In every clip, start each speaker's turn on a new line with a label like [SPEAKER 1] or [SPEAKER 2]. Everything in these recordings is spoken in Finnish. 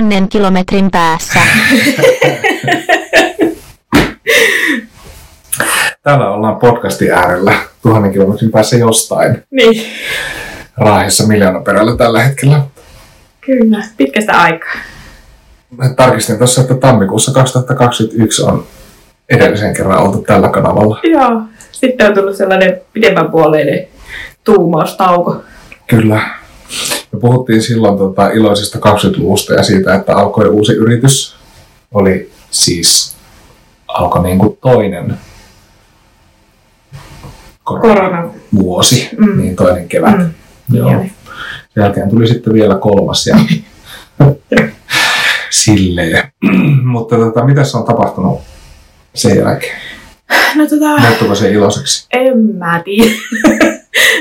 [SPEAKER 1] tuhannen kilometrin päässä.
[SPEAKER 2] Täällä ollaan podcastin äärellä tuhannen kilometrin päässä jostain.
[SPEAKER 3] Niin,
[SPEAKER 2] Raahessa miljoonaperällä tällä hetkellä.
[SPEAKER 3] kyllä. Pitkästä aikaa.
[SPEAKER 2] Mä tarkistin tuossa, että tammikuussa 2021 on edellisen kerran oltu tällä kanavalla.
[SPEAKER 3] Joo. Sitten on tullut sellainen pidemmän puoleinen tuumaustauko.
[SPEAKER 2] Kyllä. Me puhuttiin silloin tota, iloisista 20-luvusta ja siitä, että alkoi uusi yritys. Oli siis, alkoi niin kuin toinen
[SPEAKER 3] Korona.
[SPEAKER 2] vuosi,
[SPEAKER 3] Mm.
[SPEAKER 2] niin toinen kevät.
[SPEAKER 3] Mm.
[SPEAKER 2] Joo. Sen jälkeen tuli sitten vielä kolmas ja silleen. Mutta tota, mitä on tapahtunut sen jälkeen?
[SPEAKER 3] No tota,
[SPEAKER 2] Muuttuiko se iloiseksi?
[SPEAKER 3] en mä tiedä.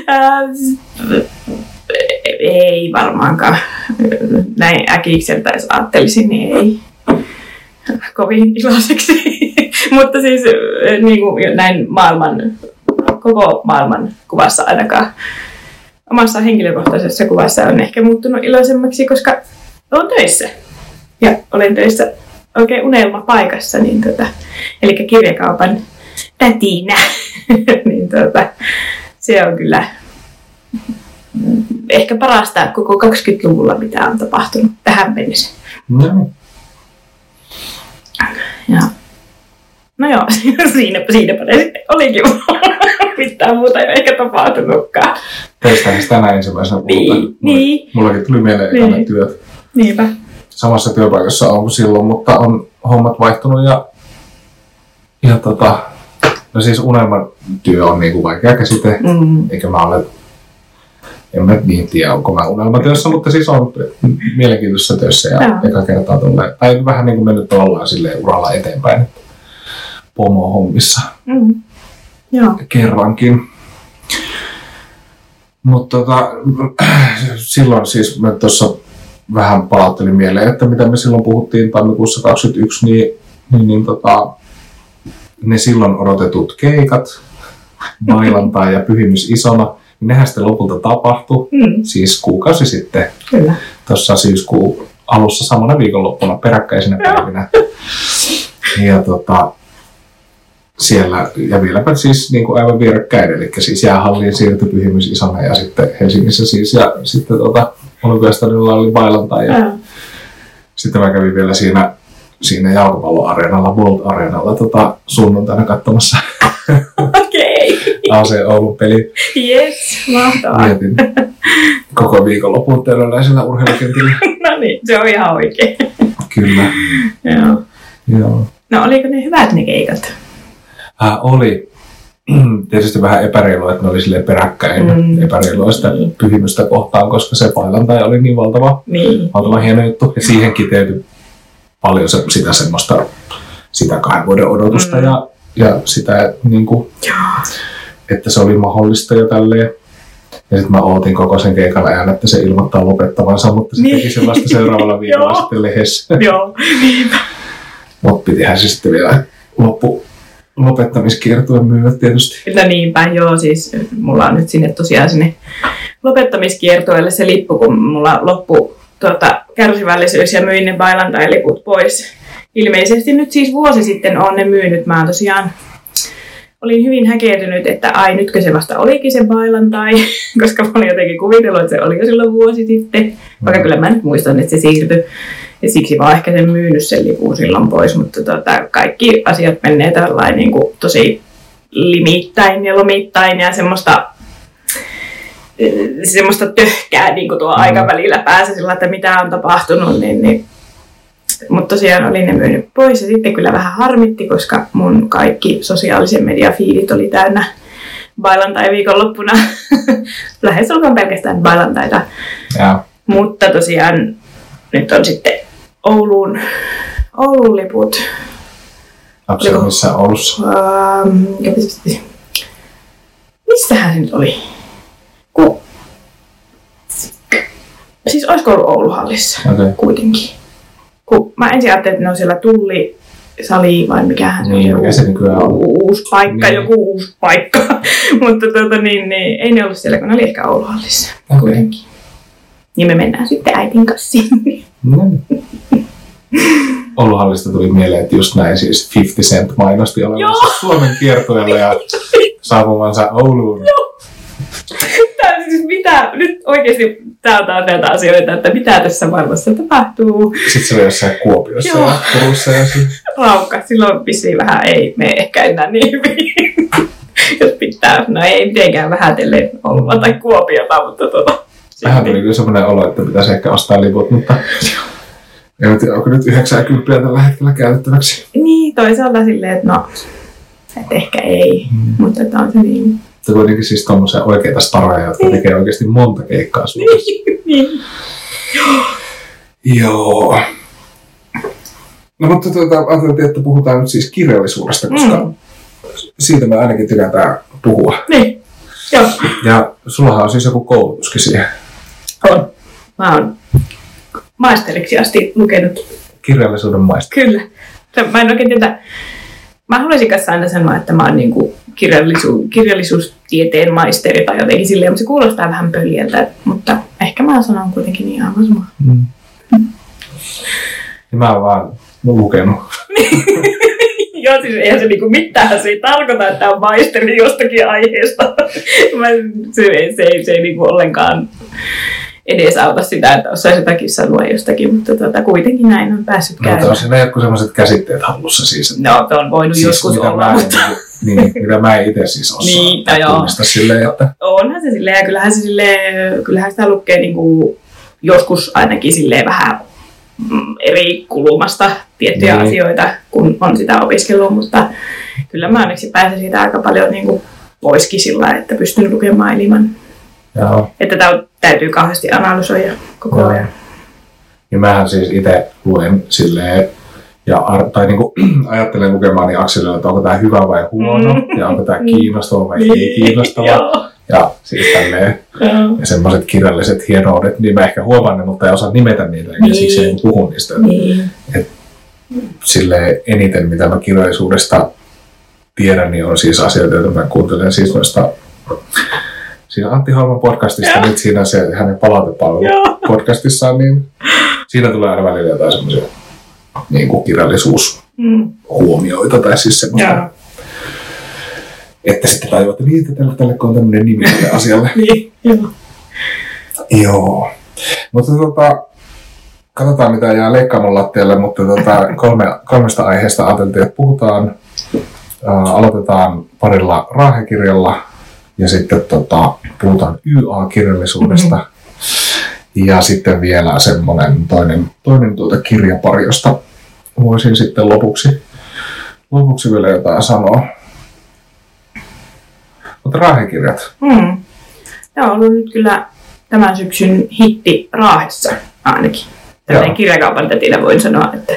[SPEAKER 3] Ei varmaankaan. Näin äkikseltä jos ajattelisin, niin ei kovin iloiseksi. Mutta siis niin kuin näin maailman, koko maailman kuvassa ainakaan. Omassa henkilökohtaisessa kuvassa on ehkä muuttunut iloisemmaksi, koska olen töissä. Ja olen töissä oikein unelmapaikassa, niin tota, eli kirjakaupan tätinä. niin tota, se on kyllä ehkä parasta koko 20-luvulla, mitä on tapahtunut tähän mennessä.
[SPEAKER 2] No,
[SPEAKER 3] Ja, no joo, siinä, siinäpä ne sitten olikin. Mitään muuta ei ehkä tapahtunutkaan.
[SPEAKER 2] teistähän sitä näin ensimmäisenä
[SPEAKER 3] Niin,
[SPEAKER 2] puhutaan.
[SPEAKER 3] niin.
[SPEAKER 2] Mullakin tuli mieleen niin.
[SPEAKER 3] Niin.
[SPEAKER 2] työt.
[SPEAKER 3] Niinpä.
[SPEAKER 2] Samassa työpaikassa on kuin silloin, mutta on hommat vaihtunut ja, ja tota, no siis unelmatyö on niin kuin vaikea käsite.
[SPEAKER 3] Mm.
[SPEAKER 2] eikä mä ole, en mä niin tiedä, onko mä unelmatyössä, mutta siis on mielenkiintoisessa työssä ja
[SPEAKER 3] Joo.
[SPEAKER 2] eka kertaa tulee, tai vähän niin kuin mennyt tavallaan silleen uralla eteenpäin pomo-hommissa
[SPEAKER 3] Mm. Joo.
[SPEAKER 2] kerrankin. Mutta tota, silloin siis mä tuossa vähän palauttelin mieleen, että mitä me silloin puhuttiin tammikuussa 2021, niin, niin, niin tota, ne silloin odotetut keikat, bailantaa ja pyhimys isona, niin nehän sitten lopulta tapahtui,
[SPEAKER 3] Mm.
[SPEAKER 2] siis kuukausi sitten,
[SPEAKER 3] Kyllä.
[SPEAKER 2] tuossa syyskuun alussa samana viikonloppuna peräkkäisinä
[SPEAKER 3] Joo.
[SPEAKER 2] päivinä. Ja tota, siellä, ja vieläpä siis niin kuin aivan vierekkäin, eli siis jäähalliin siirtyi pyhimys isona ja sitten Helsingissä siis, ja sitten tota, Olympiastadionilla oli bailantaa ja
[SPEAKER 3] Joo.
[SPEAKER 2] sitten mä kävin vielä siinä, siinä jalkapalloareenalla, Bolt Areenalla tota, sunnuntaina katsomassa
[SPEAKER 3] Okei.
[SPEAKER 2] AC Oulun peli.
[SPEAKER 3] Yes, mahtavaa.
[SPEAKER 2] Mietin koko viikonlopun töröläisellä urheilukentillä.
[SPEAKER 3] No niin, se on ihan oikein.
[SPEAKER 2] Kyllä,
[SPEAKER 3] Joo.
[SPEAKER 2] joo.
[SPEAKER 3] No oliko ne hyvät ne keikat?
[SPEAKER 2] Äh, oli tietysti vähän epäreilua, että ne oli silleen peräkkäin
[SPEAKER 3] Mm.
[SPEAKER 2] epäreilua sitä
[SPEAKER 3] Niin.
[SPEAKER 2] pyhimystä kohtaan, koska se bailantaja oli niin valtava,
[SPEAKER 3] Niin.
[SPEAKER 2] valtava hieno juttu. Ja siihen kiteytyi paljon se, sitä semmoista, sitä kahden vuoden odotusta
[SPEAKER 3] mm.
[SPEAKER 2] ja, ja sitä, niin kuin, että se oli mahdollista ja tälleen. Ja sitten mä ootin koko sen keikan ajan, että se ilmoittaa lopettavansa, mutta se
[SPEAKER 3] Niin.
[SPEAKER 2] teki sen vasta seuraavalla viikolla sitten lehdessä.
[SPEAKER 3] Joo.
[SPEAKER 2] Mutta pitihän se sitten vielä loppu, lopettamiskiertuen myyä tietysti.
[SPEAKER 3] No niinpä, joo, siis mulla on nyt sinne tosiaan sinne lopettamiskiertoille se lippu, kun mulla loppu tuota, kärsivällisyys ja myin ne bailantai-liput pois. Ilmeisesti nyt siis vuosi sitten on ne myynyt. Mä tosiaan olin hyvin häkeltynyt, että ai nytkö se vasta olikin se bailantai, koska mä olin jotenkin kuvitellut, että se oli jo silloin vuosi sitten. Vaikka kyllä mä nyt muistan, että se siirtyi. Ja siksi mä oon ehkä sen myynyt sen lipun silloin pois, mutta tota, kaikki asiat menee tällainen niin kuin tosi limittäin ja lomittain ja semmoista semmoista töhkää niin kuin tuo
[SPEAKER 2] Mm.
[SPEAKER 3] aikavälillä päässä sillä, että mitä on tapahtunut, niin, niin mutta tosiaan olin ne myynyt pois ja sitten kyllä vähän harmitti, koska mun kaikki sosiaalisen median fiidit oli täynnä bailantai viikonloppuna. Lähes olkoon pelkästään bailantaita.
[SPEAKER 2] Ja
[SPEAKER 3] Mutta tosiaan nyt on sitten Ouluun, Oulun liput. Oliko-
[SPEAKER 2] missä Oulussa?
[SPEAKER 3] Ähm, missähän se nyt oli? Ku... Siis olisiko ollut Ouluhallissa.
[SPEAKER 2] Okay.
[SPEAKER 3] kuitenkin? Kun mä ensin ajattelin, että ne on siellä tulli sali vai mikähän se
[SPEAKER 2] Niin,
[SPEAKER 3] on.
[SPEAKER 2] mikä se nykyään on.
[SPEAKER 3] Uusi paikka,
[SPEAKER 2] Niin.
[SPEAKER 3] joku uusi paikka. Mutta tuota, niin, niin, ei ne ollut siellä, kun ne oli ehkä Ouluhallissa
[SPEAKER 2] Okei.
[SPEAKER 3] kuitenkin. Niin me mennään sitten äitin kanssa sinne.
[SPEAKER 2] No niin. Ouluhallista tuli mieleen, että just näin siis 50 Cent mainosti olevansa Suomen kiertueella ja saapuvansa Ouluun.
[SPEAKER 3] Tää siis mitä, nyt oikeasti täältä on näitä asioita, että mitä tässä maailmassa tapahtuu.
[SPEAKER 2] Sitten se oli jossain Kuopiossa
[SPEAKER 3] Joo.
[SPEAKER 2] ja Turussa ja.
[SPEAKER 3] Raukka, silloin vissiin vähän ei me ehkä enää niin hyvin. Jos pitää, no ei mitenkään vähätellen Oulua tai Kuopiota, mutta tota.
[SPEAKER 2] Vähän tuli kyllä semmoinen olo, että pitäisi ehkä ostaa liput, mutta en tiedä, onko nyt 90 tällä hetkellä käytettäväksi.
[SPEAKER 3] Niin, toisaalta silleen, että no, että ehkä ei,
[SPEAKER 2] Mm.
[SPEAKER 3] mutta että on se niin.
[SPEAKER 2] Mutta kuitenkin siis tommosia oikeita staroja, jotka
[SPEAKER 3] Niin.
[SPEAKER 2] tekee oikeasti monta keikkaa Suomessa.
[SPEAKER 3] niin.
[SPEAKER 2] Joo. No mutta tuota, ajateltiin, että puhutaan nyt siis kirjallisuudesta, koska
[SPEAKER 3] Mm.
[SPEAKER 2] siitä me ainakin tykätään puhua.
[SPEAKER 3] Niin, joo,
[SPEAKER 2] Ja sullahan on siis joku koulutuskin siihen.
[SPEAKER 3] on. Mä oon maisteriksi asti lukenut
[SPEAKER 2] Kirjallisuuden maista.
[SPEAKER 3] Kyllä. Se- Mä en oikein tiedä. Mä haluaisin kanssa aina sanoa, että mä oon niinku kirjallisu- kirjallisuustieteen maisteri tai jotenkin silleen, mutta se kuulostaa vähän pöljältä, mutta ehkä mä sanon kuitenkin niin aivan sama.
[SPEAKER 2] Mm. Ja mä oon vaan lukenut.
[SPEAKER 3] Joo, siis eihän se niinku mitään, se ei tarkoita, että on maisteri jostakin aiheesta. Mä, se, ei- se, ei, se ei niinku ollenkaan edesauta sitä, että osaisi jotakin sanoa jostakin, mutta tota, kuitenkin näin on päässyt
[SPEAKER 2] No, on
[SPEAKER 3] käymään.
[SPEAKER 2] siinä jotkut sellaiset käsitteet hallussa siis. Että
[SPEAKER 3] No, on voinut
[SPEAKER 2] siis
[SPEAKER 3] joskus
[SPEAKER 2] mitä
[SPEAKER 3] olla,
[SPEAKER 2] mä,
[SPEAKER 3] mutta...
[SPEAKER 2] en, niin, mitä mä en itse siis osaa
[SPEAKER 3] Niin, no
[SPEAKER 2] tunnista silleen, että
[SPEAKER 3] Onhan se silleen, ja kyllähän, se silleen, kyllähän sitä lukee niinku, joskus ainakin silleen vähän mm, eri kulmasta tiettyjä
[SPEAKER 2] Niin.
[SPEAKER 3] asioita, kun on sitä opiskelua, mutta kyllä mä onneksi pääsen siitä aika paljon niinku poiskin sillä että pystyn lukemaan ilman.
[SPEAKER 2] joo.
[SPEAKER 3] Että tää täytyy kauheasti analysoida koko ajan.
[SPEAKER 2] Ja mähän siis itse luen silleen, ja ar- tai niinku, ajattelen lukemaani akselilla, että onko tämä hyvä vai huono,
[SPEAKER 3] Mm.
[SPEAKER 2] ja onko tämä
[SPEAKER 3] Niin.
[SPEAKER 2] kiinnostava vai ei kiinnostava.
[SPEAKER 3] Joo.
[SPEAKER 2] Ja siis tälleen, ja semmoiset kirjalliset hienoudet, niin mä ehkä huomaan ne, mutta en osaa nimetä niitä, ja
[SPEAKER 3] Niin.
[SPEAKER 2] siksi en puhu niistä.
[SPEAKER 3] Niin.
[SPEAKER 2] Silleen eniten, mitä mä kirjallisuudesta tiedän, niin on siis asioita, joita mä kuuntelen siis noista siinä Antti Holman podcastista, nyt siinä se hänen palautepalvelu podcastissaan, niin siinä tulee aina välillä jotain semmoisia niin kuin kirjallisuushuomioita
[SPEAKER 3] Mm.
[SPEAKER 2] tai siis semmoista,
[SPEAKER 3] Joo.
[SPEAKER 2] että sitten tajua, että niin, että tälle, tälle on tämmöinen nimi tälle asialle.
[SPEAKER 3] Niin. Joo.
[SPEAKER 2] Joo. Mutta tota, katsotaan mitä jää leikkaamon lattialle, mutta tota, kolme, kolmesta aiheesta ajateltiin, että puhutaan. Ää, aloitetaan parilla raahekirjalla ja sitten tota, puhutaan YA-kirjallisuudesta. Ja sitten vielä semmoinen toinen, toinen tuota kirjapari, josta voisin sitten lopuksi, lopuksi vielä jotain sanoa. Mutta raahekirjat.
[SPEAKER 3] Mm. Tämä on ollut nyt kyllä tämän syksyn hitti Raahessa ainakin. Tällainen kirjakaupan tätinä voin sanoa, että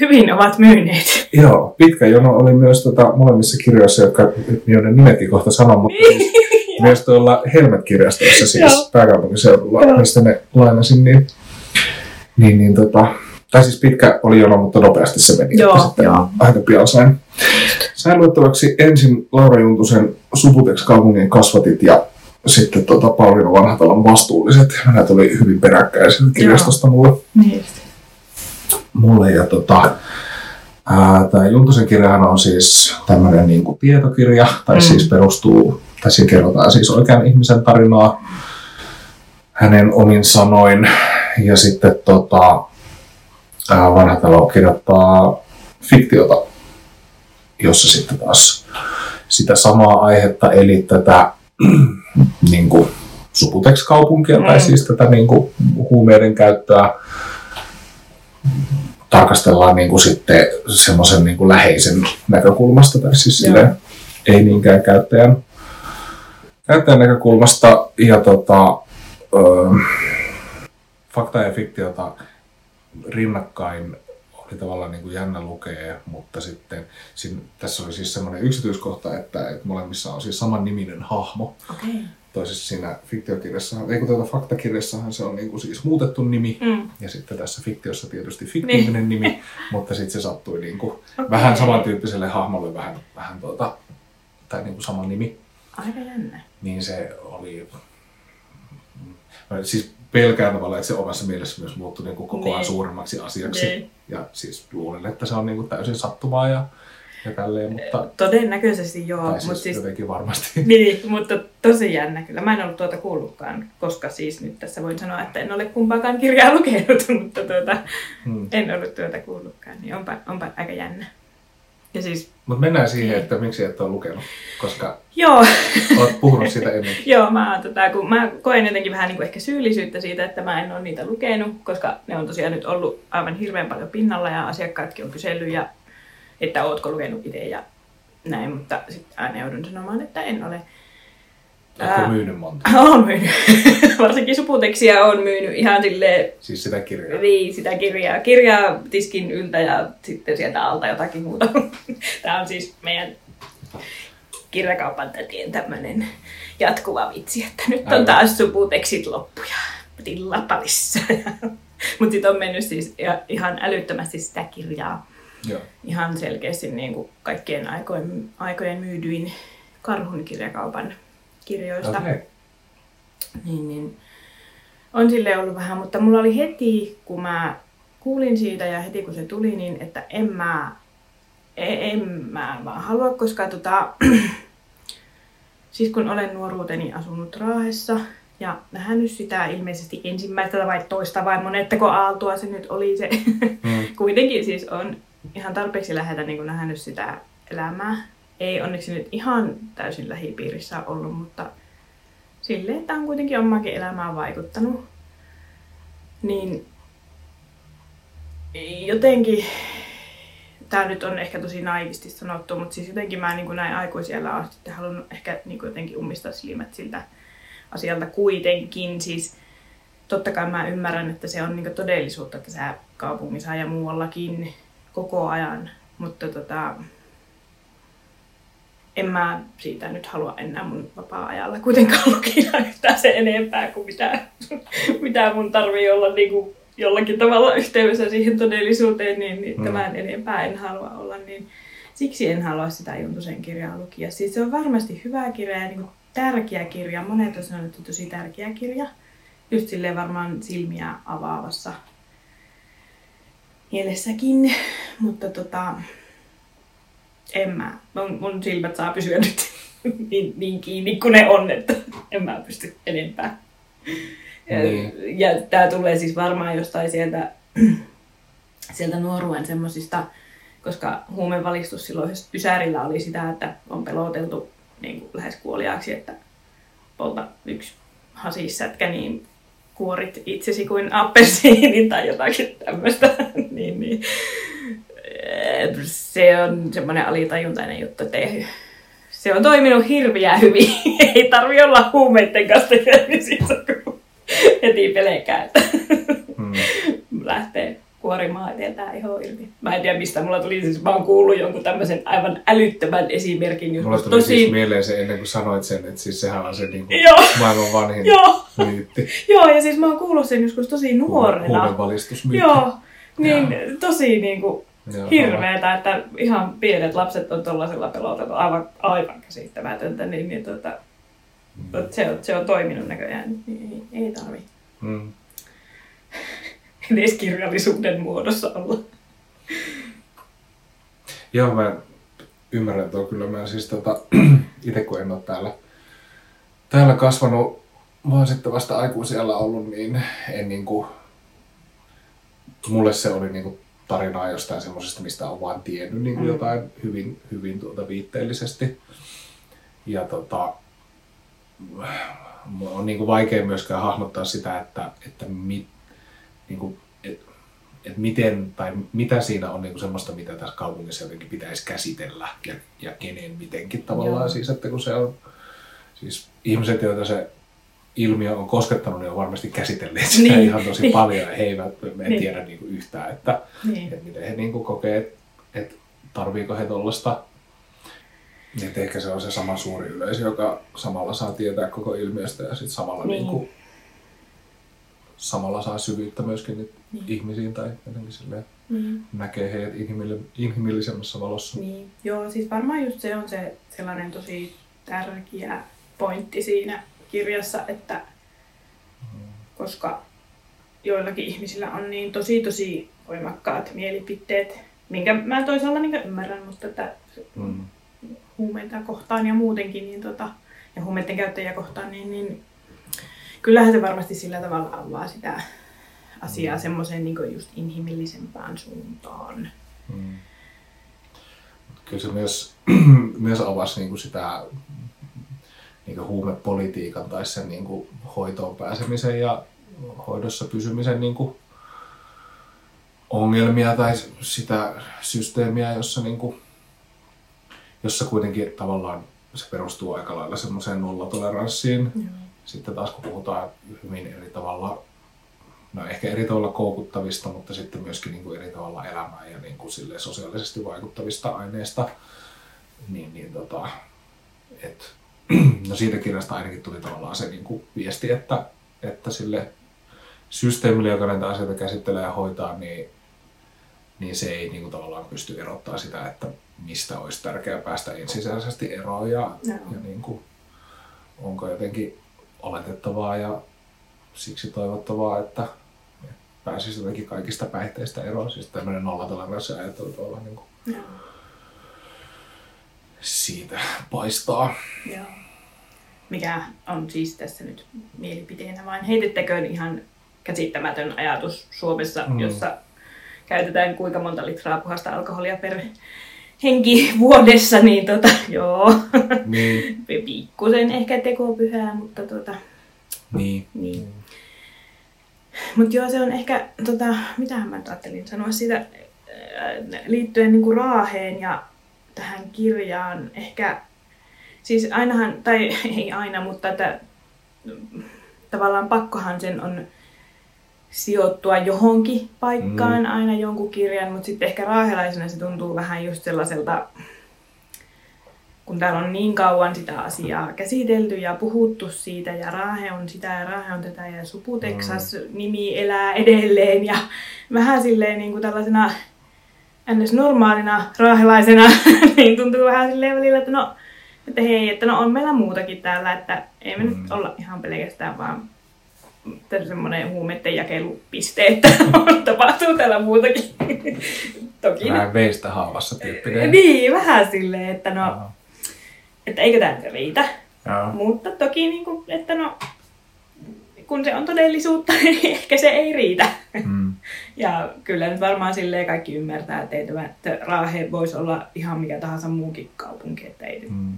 [SPEAKER 3] hyvin ovat myyneet.
[SPEAKER 2] Joo, pitkä jono oli myös tota, molemmissa kirjoissa, jotka, joiden nimetkin kohta sanon, mutta siis myös tuolla Helmet-kirjastoissa, siis pääkaupunkiseudulla,
[SPEAKER 3] Joo.
[SPEAKER 2] mistä ne lainasin, niin, niin, niin tota, tai siis pitkä oli jono, mutta nopeasti se meni.
[SPEAKER 3] Joo,
[SPEAKER 2] sitten
[SPEAKER 3] joo.
[SPEAKER 2] Aika pian sain. Sain luettavaksi ensin Laura Juntusen Subutex kaupungin kasvatit ja sitten tota Pauliina Vanhatalon vastuulliset. Nämä tuli hyvin peräkkäin sieltä kirjastosta mulle
[SPEAKER 3] Niin.
[SPEAKER 2] Mulle. Ja tota, tämä Juntusen kirjahan on siis tämmöinen niin kuin tietokirja, tai
[SPEAKER 3] Mm.
[SPEAKER 2] siis perustuu, tai siinä kerrotaan siis oikean ihmisen tarinaa hänen omin sanoin. Ja sitten tota, vanha talo kirjoittaa fiktiota, jossa sitten taas sitä samaa aihetta, eli tätä niin kuin, Subutex-kaupunkia, mm. tai siis tätä niin kuin, huumeiden käyttöä tarkastellaan niin kuin sitten semmoisen niin kuin läheisen näkökulmasta, tai siis silleen, ei niinkään käyttäjän, käyttäjän näkökulmasta. Ja tota, öö, fakta ja fiktiota rinnakkain oli tavallaan niin kuin jännä lukea, mutta sitten siinä, tässä oli siis semmoinen yksityiskohta, että, että molemmissa on siis saman niminen hahmo.
[SPEAKER 3] Okei.
[SPEAKER 2] Toisessa siinä fiktiokirjassahan, ei kun tuota faktakirjassahan se on niin kuin siis muutettu nimi,
[SPEAKER 3] Mm.
[SPEAKER 2] ja sitten tässä fiktiossa tietysti fiktiivinen
[SPEAKER 3] Niin.
[SPEAKER 2] nimi, mutta sitten se sattui niin kuin
[SPEAKER 3] Okei.
[SPEAKER 2] vähän samantyyppiselle hahmolle, vähän, vähän tuota, tai niin kuin sama nimi,
[SPEAKER 3] Aika jännä.
[SPEAKER 2] niin se oli... Siis pelkään tavallaan, että se omassa mielessä myös muuttui niin kuin koko ajan
[SPEAKER 3] Niin.
[SPEAKER 2] suuremmaksi asiaksi.
[SPEAKER 3] Niin.
[SPEAKER 2] Ja siis luulen, että se on niin kuin täysin sattumaa ja, ja tälleen, mutta
[SPEAKER 3] Todennäköisesti joo,
[SPEAKER 2] tai
[SPEAKER 3] mutta
[SPEAKER 2] siis,
[SPEAKER 3] siis
[SPEAKER 2] jotenkin varmasti.
[SPEAKER 3] Niin, mutta tosi jännä kyllä. Mä en ollut tuota kuullutkaan, koska siis nyt tässä voin sanoa, että en ole kumpaakaan kirjaa lukenut, mutta tuota,
[SPEAKER 2] Hmm.
[SPEAKER 3] en ollut tuota kuullutkaan, niin onpa, onpa aika jännä. Ja siis,
[SPEAKER 2] Mutta mennään siihen, että miksi et ole lukenut, koska
[SPEAKER 3] joo,
[SPEAKER 2] olet puhunut siitä ennen.
[SPEAKER 3] joo mä, tota, kun mä koen jotenkin vähän niin kuin ehkä syyllisyyttä siitä, että mä en ole niitä lukenut, koska ne on tosiaan nyt ollut aivan hirveän paljon pinnalla ja asiakkaatkin on kysellyt, ja, että ootko lukenut itse ja näin, mutta sitten aina joudun sanomaan, että en ole.
[SPEAKER 2] Oletko
[SPEAKER 3] Ää.
[SPEAKER 2] myynyt monta?
[SPEAKER 3] Olen myynyt. Varsinkin suputekstiä on myynyt ihan silleen,
[SPEAKER 2] Siis sitä kirjaa.
[SPEAKER 3] niin, sitä kirjaa. Kirjaa tiskin yltä ja sitten sieltä alta jotakin muuta. Tämä on siis meidän kirjakaupan tätien tämmöinen jatkuva vitsi, että nyt on
[SPEAKER 2] Aivan.
[SPEAKER 3] taas suputekstit loppuja. Tillapalissa. Mutta sitten on mennyt siis ihan älyttömästi sitä kirjaa.
[SPEAKER 2] Joo.
[SPEAKER 3] Ihan selkeästi niin kuin kaikkien aikojen, aikojen myydyin karhun kirjakaupan kirjoista.
[SPEAKER 2] Okei.
[SPEAKER 3] Niin, niin. On sille ollut vähän, mutta mulla oli heti, kun mä kuulin siitä ja heti kun se tuli, niin että en mä, e- en mä vaan halua, koska tota, siis kun olen nuoruuteni asunut Raahessa ja nähnyt sitä ilmeisesti ensimmäistä vai toista vai monettako aaltoa se nyt oli se.
[SPEAKER 2] Mm.
[SPEAKER 3] Kuitenkin siis on ihan tarpeeksi lähetä niin kuin nähnyt sitä elämää. Ei onneksi nyt ihan täysin lähipiirissä ollut, mutta silleen, että on kuitenkin omaakin elämään vaikuttanut. Niin jotenkin, tämä nyt on ehkä tosi naivisti sanottu, mutta siis jotenkin mä niin kuin näin aikuisiellä olen sitten halunnut ehkä niin kuin jotenkin ummistaa silmät siltä asialta kuitenkin. Siis totta kai mä ymmärrän, että se on niin todellisuutta tässä kaupungissa ja muuallakin koko ajan, mutta tota, en mä siitä nyt halua enää mun vapaa-ajalla kuitenkaan lukina yhtään se enempää kuin mitä, mitä mun tarvii olla niin kuin jollakin tavalla yhteydessä siihen todellisuuteen, niin, niin
[SPEAKER 2] Mm.
[SPEAKER 3] tämän enempää en halua olla. Niin siksi en halua sitä Juntusen kirjaa lukia. Siis se on varmasti hyvä kirja ja niin kuin tärkeä kirja. Monet on sanonut, että tosi tärkeä kirja. Just silleen varmaan silmiä avaavassa mielessäkin. Mutta tota, en mä. Mun, mun silmät saa pysyä nyt niin, niin kiinni kuin ne on, että en mä pysty enempää. Ja,
[SPEAKER 2] Niin.
[SPEAKER 3] ja tää tulee siis varmaan jostain sieltä, sieltä nuoruuden semmosista, koska huumevalistus silloin Ysärillä oli sitä, että on peloteltu niin kuin lähes kuoliaaksi, että polta yksi hasissätkä, niin kuorit itsesi kuin appelsiinin tai jotakin tämmöistä. niin, niin. Et Se on semmoinen alitajuntainen juttu, että ei, se on toiminut hirveän hyvin. ei tarvi olla huumeiden kanssa tekemisissä, kun heti pelkää, että
[SPEAKER 2] Mm.
[SPEAKER 3] lähtee kuorimaan eteltään iho irti. Mä en tiedä mistä mulla tuli, siis mä oon kuullut jonkun tämmöisen aivan älyttömän esimerkin
[SPEAKER 2] Mulla tuli
[SPEAKER 3] tosi...
[SPEAKER 2] siis mieleen se ennen kuin sanoit sen, että siis sehän on se niin kuin
[SPEAKER 3] Joo.
[SPEAKER 2] maailman vanhin
[SPEAKER 3] Joo,
[SPEAKER 2] myytti.
[SPEAKER 3] joo, ja siis mä oon kuullut sen joskus tosi nuorena.
[SPEAKER 2] Huumevalistusmyytti.
[SPEAKER 3] Joo, niin tosi niinku
[SPEAKER 2] Joo,
[SPEAKER 3] hirveetä, että ihan pienet lapset on tuollaisella peloteltu aivan, aivan käsittämätöntä, niin, niin tota,
[SPEAKER 2] Mm.
[SPEAKER 3] se, on, se on toiminut näköjään, niin ei, ei tarvi
[SPEAKER 2] Mm.
[SPEAKER 3] edes kirjallisuuden muodossa olla.
[SPEAKER 2] Joo, mä ymmärrän tuo kyllä. Mä siis tota, itse kun en ole täällä, täällä kasvanut, vaan sitten vasta aikuisiellä ollut, niin en niinku, mulle se oli niinku tarinaa jostain semmoisesta, mistä on vaan tiennyt niinku
[SPEAKER 3] Mm.
[SPEAKER 2] jotain hyvin, hyvin tuota viitteellisesti. Ja tota, on niinku vaikea myöskään hahmottaa sitä, että, että mit, niinku, et, et miten tai mitä siinä on niinku semmoista, mitä tässä kaupungissa jotenkin pitäisi käsitellä ja, ja kenen mitenkin tavallaan.
[SPEAKER 3] Joo.
[SPEAKER 2] Siis, että kun se on, siis ihmiset, joita se ilmiö on koskettanut, niin on varmasti käsitelleet sitä
[SPEAKER 3] Niin.
[SPEAKER 2] ihan tosi
[SPEAKER 3] Niin.
[SPEAKER 2] paljon ja he eivät me
[SPEAKER 3] Niin.
[SPEAKER 2] tiedä niinku yhtään, että,
[SPEAKER 3] Niin.
[SPEAKER 2] että miten he niinku kokee, että et tarviiko he tuollaista että ehkä se on se sama suuri yleisö, joka samalla saa tietää koko ilmiöstä ja sitten samalla,
[SPEAKER 3] Niin.
[SPEAKER 2] niin. niinku, samalla saa syvyyttä myöskin niin.
[SPEAKER 3] Niin.
[SPEAKER 2] ihmisiin tai jotenkin silleen
[SPEAKER 3] Niin.
[SPEAKER 2] näkee heidät inhimilli- inhimillisemmässä valossa.
[SPEAKER 3] Niin, joo, siis varmaan just se on se sellainen tosi tärkeä pointti siinä kirjassa, että koska joillakin ihmisillä on niin tosi tosi voimakkaat mielipiteet, minkä mä toisaalta niin ymmärrän, mutta että
[SPEAKER 2] Mm.
[SPEAKER 3] huumeita kohtaan ja muutenkin, niin tota, ja huumeiden käyttäjiä kohtaan, niin, niin kyllähän se varmasti sillä tavalla avaa sitä asiaa semmoiseen niin just inhimillisempään suuntaan.
[SPEAKER 2] Mm. Kyllä se myös, myös avasi niin kuin sitä niin kuin huumepolitiikan tai sen niin kuin hoitoon pääsemisen ja hoidossa pysymisen niin kuin ongelmia tai sitä systeemiä, jossa, niin kuin, jossa kuitenkin tavallaan se perustuu aika lailla semmoiseen nollatoleranssiin.
[SPEAKER 3] Joo.
[SPEAKER 2] Sitten taas kun puhutaan hyvin eri tavalla, no ehkä eri tavalla koukuttavista, mutta sitten myöskin niin kuin eri tavalla elämään ja niin kuin silleen sosiaalisesti vaikuttavista aineista, niin, niin tota, et, no siitä kirjasta ainakin tuli tavallaan se niin kuin viesti, että, että sille systeemille, joka näitä asioita käsittelee ja hoitaa, niin, niin se ei niin kuin tavallaan pysty erottaa sitä, että mistä olisi tärkeää päästä ensisijaisesti eroon ja,
[SPEAKER 3] Joo.
[SPEAKER 2] ja niin kuin, onko jotenkin oletettavaa ja siksi toivottavaa, että pääsisi jotenkin kaikista päihteistä eroon. Siis tämmöinen nollatoleranssi ajattelu tuolla niin kuin
[SPEAKER 3] Joo.
[SPEAKER 2] siitä paistaa.
[SPEAKER 3] Joo. Mikä on siis tässä nyt mielipiteenä vain heitettäköön ihan käsittämätön ajatus Suomessa,
[SPEAKER 2] mm.
[SPEAKER 3] jossa käytetään kuinka monta litraa puhasta alkoholia per henki vuodessa, niin tota, joo,
[SPEAKER 2] Niin,
[SPEAKER 3] pikkusen ehkä tekopyhää, mutta tota,
[SPEAKER 2] niin.
[SPEAKER 3] niin. Mutta joo, se on ehkä, tota, mitähän mä ajattelin sanoa siitä ää, liittyen niinku Raaheen ja tähän kirjaan. Ehkä, siis ainahan, tai ei aina, mutta että mm, tavallaan pakkohan sen on sijoittua johonkin paikkaan
[SPEAKER 2] Mm.
[SPEAKER 3] mm. aina jonkun kirjan, mutta sitten ehkä raahelaisena se tuntuu vähän just sellaiselta, kun täällä on niin kauan sitä asiaa käsitelty ja puhuttu siitä ja Raahe on sitä ja Raahe on tätä ja Suputeksas nimi elää edelleen ja vähän silleen niin kuin tällaisena ns. normaalina raahelaisena niin tuntuu vähän silleen välillä, että no, että hei, että no on meillä muutakin täällä, että ei me
[SPEAKER 2] Mm.
[SPEAKER 3] mm. nyt olla ihan pelkästään vaan semmoinen huumeiden jakelupiste, että tapahtuu täällä muutakin. Toki
[SPEAKER 2] Vähän veistä haavassa tyyppinen.
[SPEAKER 3] niin, vähän silleen, että no,
[SPEAKER 2] Joo.
[SPEAKER 3] että eikö tämä riitä.
[SPEAKER 2] Joo.
[SPEAKER 3] Mutta toki, niin kuin, että no, kun se on todellisuutta, niin ehkä se ei riitä.
[SPEAKER 2] Mm.
[SPEAKER 3] Ja kyllä nyt varmaan silleen kaikki ymmärtää, että, ei tämä, että Raahe voisi olla ihan mikä tahansa muukin kaupunki, että ei
[SPEAKER 2] Mm.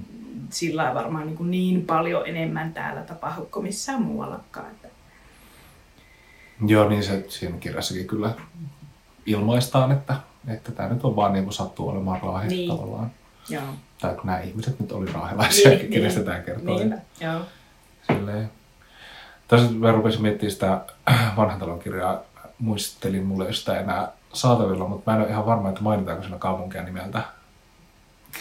[SPEAKER 3] sillä varmaan niin, kuin niin paljon enemmän täällä tapahdu kuin missään muuallakaan. Että,
[SPEAKER 2] Joo, niin se siinä kirjassakin kyllä ilmaistaan, että, että tämä nyt on vaan niin kuin sattuu olemaan raahe
[SPEAKER 3] Niin.
[SPEAKER 2] tavallaan.
[SPEAKER 3] joo.
[SPEAKER 2] Tai kun nämä ihmiset nyt oli raahelaisia, niin, kenestä tämä kertoo.
[SPEAKER 3] Niinpä, joo.
[SPEAKER 2] Silleen. Tässä mä rupesin miettimään sitä vanhan talon kirjaa. Muistelin, mulle sitä enää saatavilla, mutta mä en ole ihan varma, että mainitaanko siinä kaupunkia nimeltä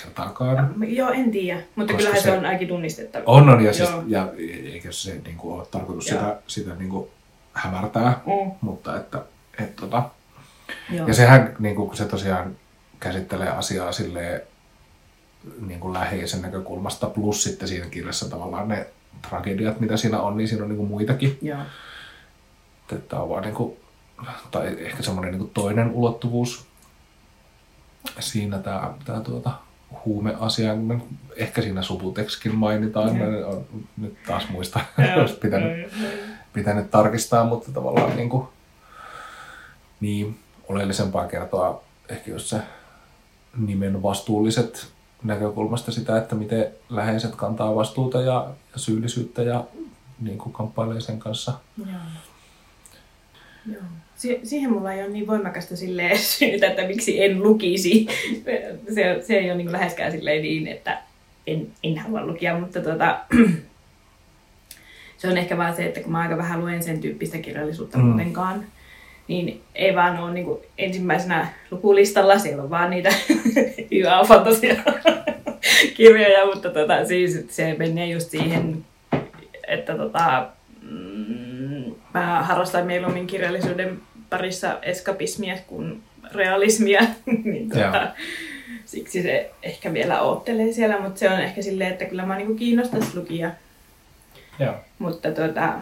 [SPEAKER 2] kertaakaan.
[SPEAKER 3] Joo, en tiedä, mutta
[SPEAKER 2] Koska
[SPEAKER 3] kyllähän se,
[SPEAKER 2] se-
[SPEAKER 3] on ainakin tunnistettavissa.
[SPEAKER 2] On, on, ja, siis, ja eikä se niin kuin, ole tarkoitus
[SPEAKER 3] Joo.
[SPEAKER 2] sitä, sitä niin kuin, hämärtää,
[SPEAKER 3] Mm,
[SPEAKER 2] mutta että, et, tota,
[SPEAKER 3] joo.
[SPEAKER 2] Ja sehän, niin kuin, se tosiaan käsittelee asiaa silleen, niin kuin läheisen näkökulmasta, plus sitten siinä kirjassa tavallaan ne tragediat, mitä siinä on, niin siinä on niin kuin muitakin.
[SPEAKER 3] Joo.
[SPEAKER 2] Tämä on vaan niin kuin, tai ehkä semmoinen niin kuin toinen ulottuvuus siinä tämä, tämä tuota, huumeasia. Ehkä siinä subutekskin mainitaan,
[SPEAKER 3] Joo.
[SPEAKER 2] mä on, nyt taas muista,
[SPEAKER 3] Joo,
[SPEAKER 2] olisi pitänyt,
[SPEAKER 3] joo, joo.
[SPEAKER 2] Pitänyt tarkistaa, mutta tavallaan niin, kuin, niin oleellisempaa kertoa ehkä just se nimen vastuulliset näkökulmasta sitä, että miten läheiset kantaa vastuuta ja, ja syyllisyyttä ja niin kuin kamppailee sen kanssa.
[SPEAKER 3] Joo. Joo. Si- siihen mulla ei ole niin voimakasta syytä, että miksi en lukisi. Se, se ei ole niin läheskään niin, että en, en halua lukia, mutta tota, se on ehkä vaan se, että kun mä aika vähän luen sen tyyppistä kirjallisuutta
[SPEAKER 2] Mm.
[SPEAKER 3] muutenkaan, niin ei vaan ole niin ensimmäisenä lukulistalla, siellä on vaan niitä YA-fantasia kirjoja, mutta tota, siis se menee just siihen, että tota, mm, mä harrastan mieluummin kirjallisuuden parissa eskapismia kuin realismia, niin
[SPEAKER 2] Joo.
[SPEAKER 3] tota, siksi se ehkä vielä oottelee siellä, mutta se on ehkä silleen, että kyllä mä niinku kiinnostaisi lukia,
[SPEAKER 2] Joo.
[SPEAKER 3] mutta tota,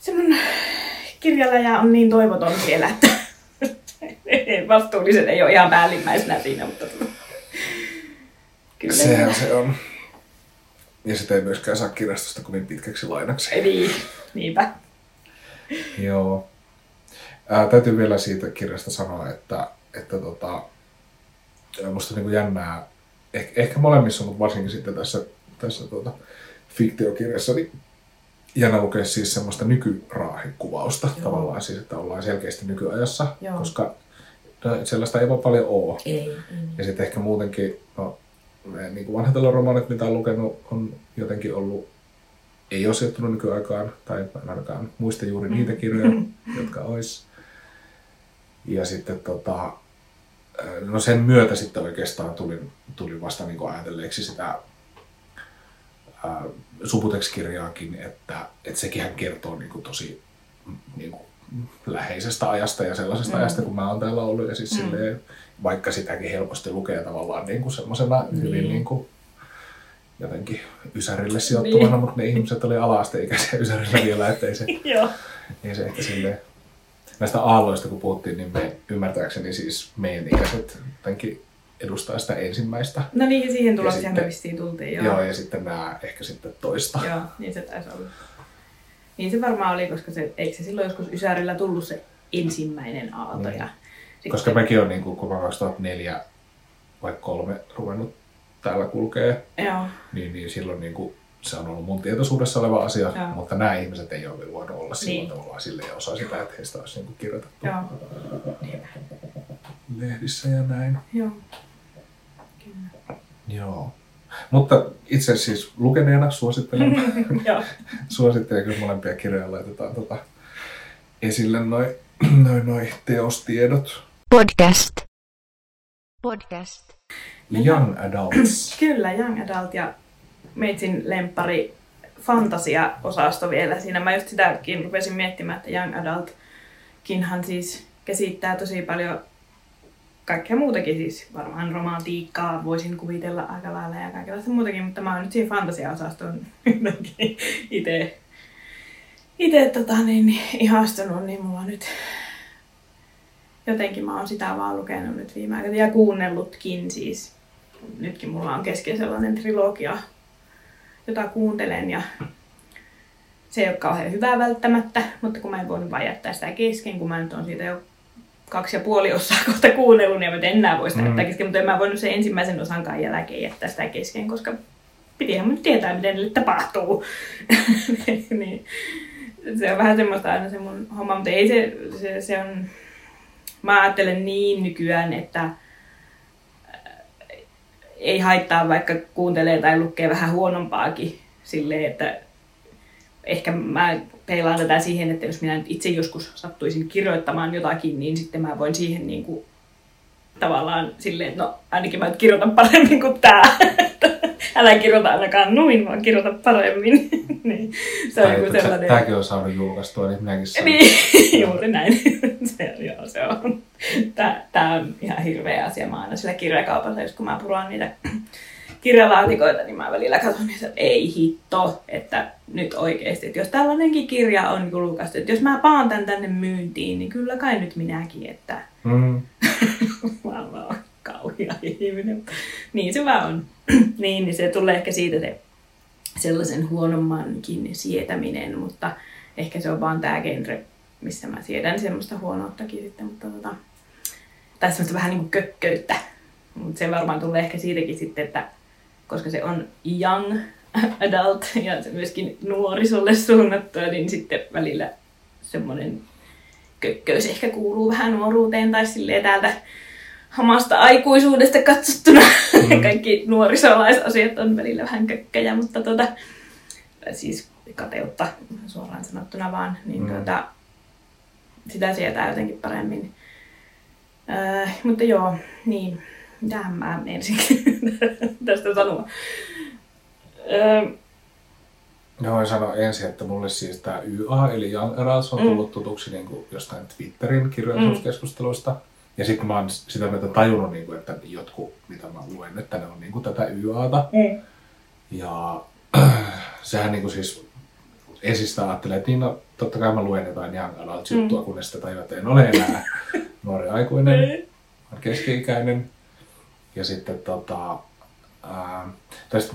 [SPEAKER 3] se mun kirjaläjä on niin toivoton siellä, että vastuulliset ei ole ihan päällimmäisenä siinä, mutta kyllä.
[SPEAKER 2] Sehän se on. Ja sitä ei myöskään saa kirjastosta kovin pitkäksi lainaksi.
[SPEAKER 3] Niin, niinpä.
[SPEAKER 2] Joo. Ää, täytyy vielä siitä kirjasta sanoa, että, että tota, musta on niin jännää, eh, ehkä molemmissa, mutta varsinkin sitten tässä, tässä tota, fiktiokirjassa, niin jännä lukea siis semmoista nykyraahikuvausta
[SPEAKER 3] Joo.
[SPEAKER 2] tavallaan, siis että ollaan selkeästi nykyajassa,
[SPEAKER 3] Joo.
[SPEAKER 2] koska no, sellaista ei vaan paljon ole.
[SPEAKER 3] Ei, ei.
[SPEAKER 2] Ja sitten ehkä muutenkin, no, ne niin kuin vanhat romaanit, mitä on lukenut, on jotenkin ollut, ei ole sijoittunut nykyaikaan, tai en ainakaan muista juuri niitä kirjoja, jotka olisi. Ja sitten tota, no sen myötä sitten oikeastaan tulin, tulin vasta niin ajatelleeksi sitä ää, Subutex-kirjaakin, että, että sekinhän kertoo niin kuin tosi mm, niin kuin läheisestä ajasta ja sellaisesta
[SPEAKER 3] Mm.
[SPEAKER 2] mm. ajasta, kun mä oon täällä ollut. Ja siis
[SPEAKER 3] Mm.
[SPEAKER 2] mm. silleen, vaikka sitäkin helposti lukee tavallaan niin kuin semmoisena
[SPEAKER 3] Niin.
[SPEAKER 2] hyvin niin kuin jotenkin Ysärille sijoittuvana,
[SPEAKER 3] Niin.
[SPEAKER 2] mutta ne ihmiset oli ala-asteikäisiä Ysärillä vielä, ettei se,
[SPEAKER 3] Joo.
[SPEAKER 2] ei se ehkä silleen. Näistä aalloista kun puhuttiin, niin me ymmärtääkseni siis meidän ikäiset jotenkin edustaa sitä ensimmäistä.
[SPEAKER 3] No niin, ja siihen
[SPEAKER 2] sitten-
[SPEAKER 3] me vissiin tultiin. Joo.
[SPEAKER 2] Joo. Ja sitten nämä ehkä sitten toista.
[SPEAKER 3] Joo, niin se taisi olla. Niin se varmaan oli, koska se, eikö se silloin joskus Ysärillä tullut se ensimmäinen aalto.
[SPEAKER 2] Niin.
[SPEAKER 3] Ja sitten,
[SPEAKER 2] Koska mäkin olen, niin kuin, kun mä 2004 vai kolme ruvennut täällä kulkee,
[SPEAKER 3] Joo,
[SPEAKER 2] niin, niin silloin niin kuin, se on ollut mun tietoisuudessa oleva asia,
[SPEAKER 3] Joo.
[SPEAKER 2] mutta nämä ihmiset ei ole voinut olla silloin
[SPEAKER 3] Niin.
[SPEAKER 2] tavallaan silleen osa sitä, että heistä olisi niin kuin kirjoitettu
[SPEAKER 3] joo,
[SPEAKER 2] lehdissä ja näin.
[SPEAKER 3] joo.
[SPEAKER 2] Joo. Mutta itse siis lukeneena suosittelen, suosittelen kyllä molempia kirjoja laitetaan tota esille noin noi, noi teostiedot.
[SPEAKER 1] Podcast. Podcast.
[SPEAKER 2] Young Adults.
[SPEAKER 3] Kyllä, Young Adult ja meitsin lempari fantasia-osasto vielä. Siinä mä just sitäkin rupesin miettimään, että Young Adultkinhan siis käsittää tosi paljon kaikkea muutakin, siis varmaan romantiikkaa voisin kuvitella aika lailla ja kaikenlaista muutakin, mutta mä oon nyt siihen fantasia-osastoon jotenkin itse itse tota, niin, niin, ihastunut, niin mulla nyt jotenkin mä oon sitä vaan lukenut nyt viime aikoina ja kuunnellutkin siis. Nytkin mulla on kesken sellainen trilogia, jota kuuntelen ja se ei ole kauhean hyvää välttämättä, mutta kun mä en voinut vaan jättää sitä kesken, kun mä nyt on siitä jo kaksi ja puoli osaa kohta kuunnellut, niin mä nyt enää voisi
[SPEAKER 2] Mm.
[SPEAKER 3] kesken, mutta en mä voinut sen ensimmäisen osankaan jälkeen jättää sitä kesken, koska pitihän mun tietää, miten niille tapahtuu. niin, se on vähän semmoista aina se mun homma, mutta ei se, se, se on, mä ajattelen niin nykyään, että äh, ei haittaa vaikka kuuntelee tai lukee vähän huonompaakin silleen, että ehkä mä peilaan tätä siihen, että jos minä nyt itse joskus sattuisin kirjoittamaan jotakin, niin sitten mä voin siihen niin kuin, tavallaan silleen, että no ainakin mä nyt kirjoitan paremmin kuin tää. Älä kirjoita ainakaan noin, vaan kirjoita paremmin. niin, se on joku
[SPEAKER 2] että
[SPEAKER 3] sellainen...
[SPEAKER 2] Tämäkin on saanut julkaistua, niin minäkin saan.
[SPEAKER 3] Niin, juuri näin. se, joo, se on. Tää, tää on ihan hirveä asia. Mä aina sillä kirjakaupassa, just kun mä puran niitä kirjalaatikoita, niin mä välillä katson että ei hitto, että nyt oikeesti, että jos tällainenkin kirja on julkaistu, että jos mä paan tän tänne myyntiin, niin kyllä kai nyt minäkin, että
[SPEAKER 2] Mm.
[SPEAKER 3] mä oon kauhia ihminen. Niin se vaan on. niin, niin se tulee ehkä siitä se sellaisen huonommankin sietäminen, mutta ehkä se on vaan tää genre, missä mä siedän semmoista huonouttakin sitten, mutta tota, tai semmoista vähän niin kuin kökköyttä. Mutta se varmaan tulee ehkä siitäkin sitten, että koska se on young adult ja se myöskin nuorisolle suunnattua, niin sitten välillä semmoinen kökköys ehkä kuuluu vähän nuoruuteen tai silleen täältä hamasta aikuisuudesta katsottuna.
[SPEAKER 2] Mm.
[SPEAKER 3] Kaikki nuorisolaiset on välillä vähän kökkäjä, mutta tota, siis kateutta suoraan sanottuna vaan, niin
[SPEAKER 2] Mm.
[SPEAKER 3] tuota, sitä sietää jotenkin paremmin. Öö, mutta joo, niin, mitähän mä ensin tästä sanoa. Öö,
[SPEAKER 2] Ja voin sanoa ensin, että mulle siis tämä YA, eli Young Adults, on
[SPEAKER 3] Mm.
[SPEAKER 2] tullut tutuksi niin kuin jostain Twitterin kirjallisuuskeskusteluista. Ja sitten mä oon sitä myötä tajunnut, niin kuin, että jotkut, mitä mä luen, että ne on niin kuin tätä YAta.
[SPEAKER 3] mm.
[SPEAKER 2] Ja sehän niin kuin siis, esistä ajattelee, että niin no, totta kai mä luen jotain young adult juttua, mm. kunnes sitten tajuaa, että en ole enää nuori aikuinen, olen keski-ikäinen. Ja sitten tota, ää, tästä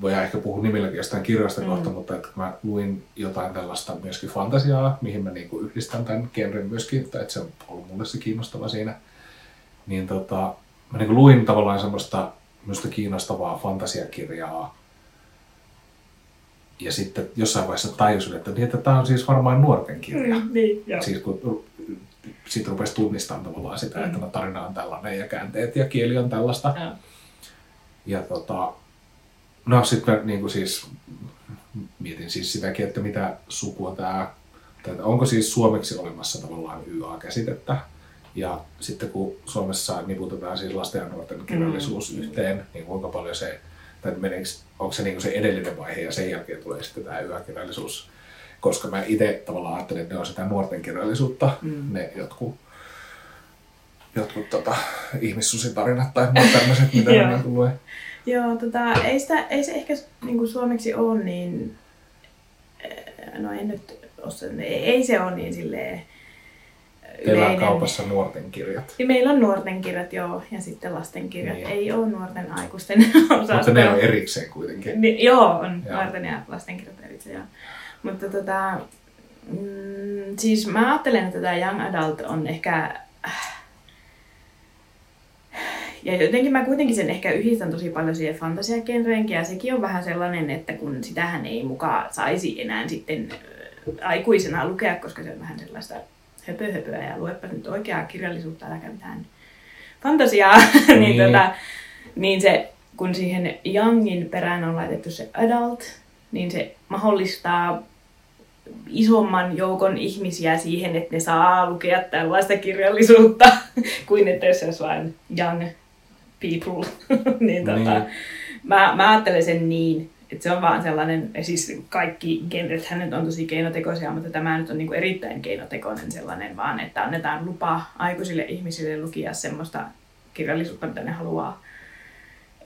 [SPEAKER 2] voidaan ehkä puhua nimilläkin jostain kirjasta mm. kohta, mutta että mä luin jotain tällaista myöskin fantasiaa, mihin mä niinku yhdistän tämän genren myöskin, että se on ollut mulle se kiinnostava siinä. Niin tota, mä niinku luin tavallaan semmoista minusta kiinnostavaa fantasiakirjaa, ja sitten jossain vaiheessa tajusin, että, niin, että tämä on siis varmaan nuorten kirja.
[SPEAKER 3] Mm, niin, joo.
[SPEAKER 2] Siis kun sitten rupesi tunnistamaan tavallaan sitä, mm. että no, tarina on tällainen ja käänteet ja kieli on tällaista.
[SPEAKER 3] Ja.
[SPEAKER 2] Ja tota, no sitten niin kuin siis mietin siis sitäkin, että mitä sukua tämä, tai onko siis suomeksi olemassa tavallaan YA-käsitettä. Ja sitten kun Suomessa niputetaan siis lasten ja nuorten kirjallisuus mm. yhteen, niin kuinka paljon se, tai meneekö, onko se niin se edellinen vaihe ja sen jälkeen tulee sitten tämä YA-kirjallisuus. Koska mä itse tavallaan ajattelen, että ne on sitä nuorten kirjallisuutta, mm. ne jotkut jotkut tota, ihmissusitarinat tai muut tämmöiset, mitä ne niin lue.
[SPEAKER 3] Joo, tota, ei, sitä, ei se ehkä niin kuin suomeksi ole niin, eh, no en nyt osa, ei se ole niin silleen
[SPEAKER 2] Teillä on kaupassa nuorten kirjat.
[SPEAKER 3] Ja meillä on nuorten kirjat, joo, ja sitten lasten kirjat. Niin. Ei ole nuorten aikuisten osasto.
[SPEAKER 2] Mutta ne on erikseen kuitenkin.
[SPEAKER 3] Ni, joo, on joo. nuorten ja lasten kirjat erikseen, joo. Mutta tota, mm, siis mä ajattelen, että tämä Young Adult on ehkä ja jotenkin mä kuitenkin sen ehkä yhdistän tosi paljon siihen fantasiakenreenkin ja sekin on vähän sellainen, että kun sitähän ei mukaan saisi enää sitten aikuisena lukea, koska se on vähän sellaista höpöhöpöä ja luepa nyt oikeaa kirjallisuutta, äläkä mitään fantasiaa, niin, niin. Tota, niin se, kun siihen Youngin perään on laitettu se adult, niin se mahdollistaa isomman joukon ihmisiä siihen, että ne saa lukea tällaista kirjallisuutta, kuin että jos olisi vain young people. niin, tota, niin. Mä, mä ajattelen sen niin, että se on vaan sellainen, siis kaikki genret nyt on tosi keinotekoisia, mutta tämä nyt on niin kuin erittäin keinotekoinen sellainen vaan, että annetaan lupa aikuisille ihmisille lukia semmoista kirjallisuutta, mitä ne haluaa,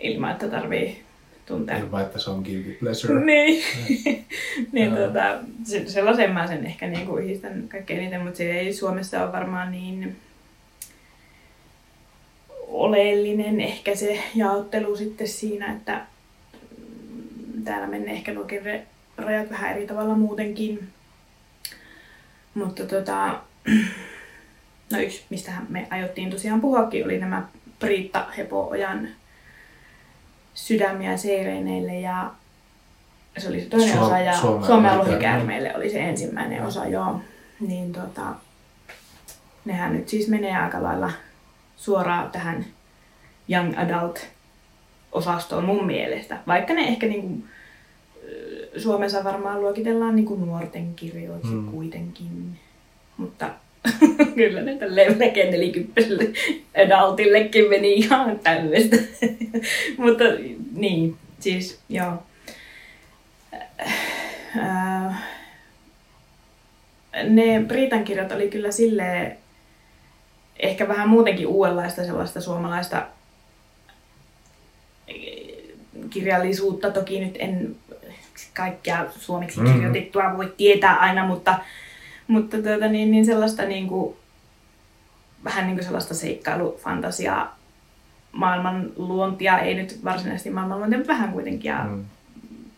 [SPEAKER 3] ilman että tarvii tuntea.
[SPEAKER 2] Ilman, että se on guilty pleasure.
[SPEAKER 3] niin, niin tota, sellaisen mä sen ehkä niin kuin yhdistän kaikkein eniten, mutta se ei Suomessa ole varmaan niin oleellinen ehkä se jaottelu sitten siinä, että täällä menee ehkä nuo rajat vähän eri tavalla muutenkin. Mutta tota, no yksi, mistä me ajottiin tosiaan puhuakin, oli nämä Priitta Hepo-ojan sydämiä seireineille ja se oli se toinen Suom- osa ja Suomen lohikäärmeille oli se ensimmäinen osa, joo. Niin tota, nehän nyt siis menee aika lailla suoraan tähän young adult osastoon mun mielestä. Vaikka ne ehkä niinku, Suomessa varmaan luokitellaan niinku nuorten kirjoiksi mm. kuitenkin. Mutta kyllä ne tälleen melkein nelikymppiselle adultillekin meni ihan täydestä. Mutta niin, siis joo. ne Britan kirjat oli kyllä silleen ehkä vähän muutenkin uudenlaista sellaista suomalaista kirjallisuutta. Toki nyt en kaikkea suomeksi mm-hmm. kirjoitettua voi tietää aina, mutta, mutta tuota, niin, niin sellaista niin kuin, vähän niin kuin sellaista seikkailufantasiaa, maailman luontia, ei nyt varsinaisesti maailman luontia, mutta vähän kuitenkin. Ja mm.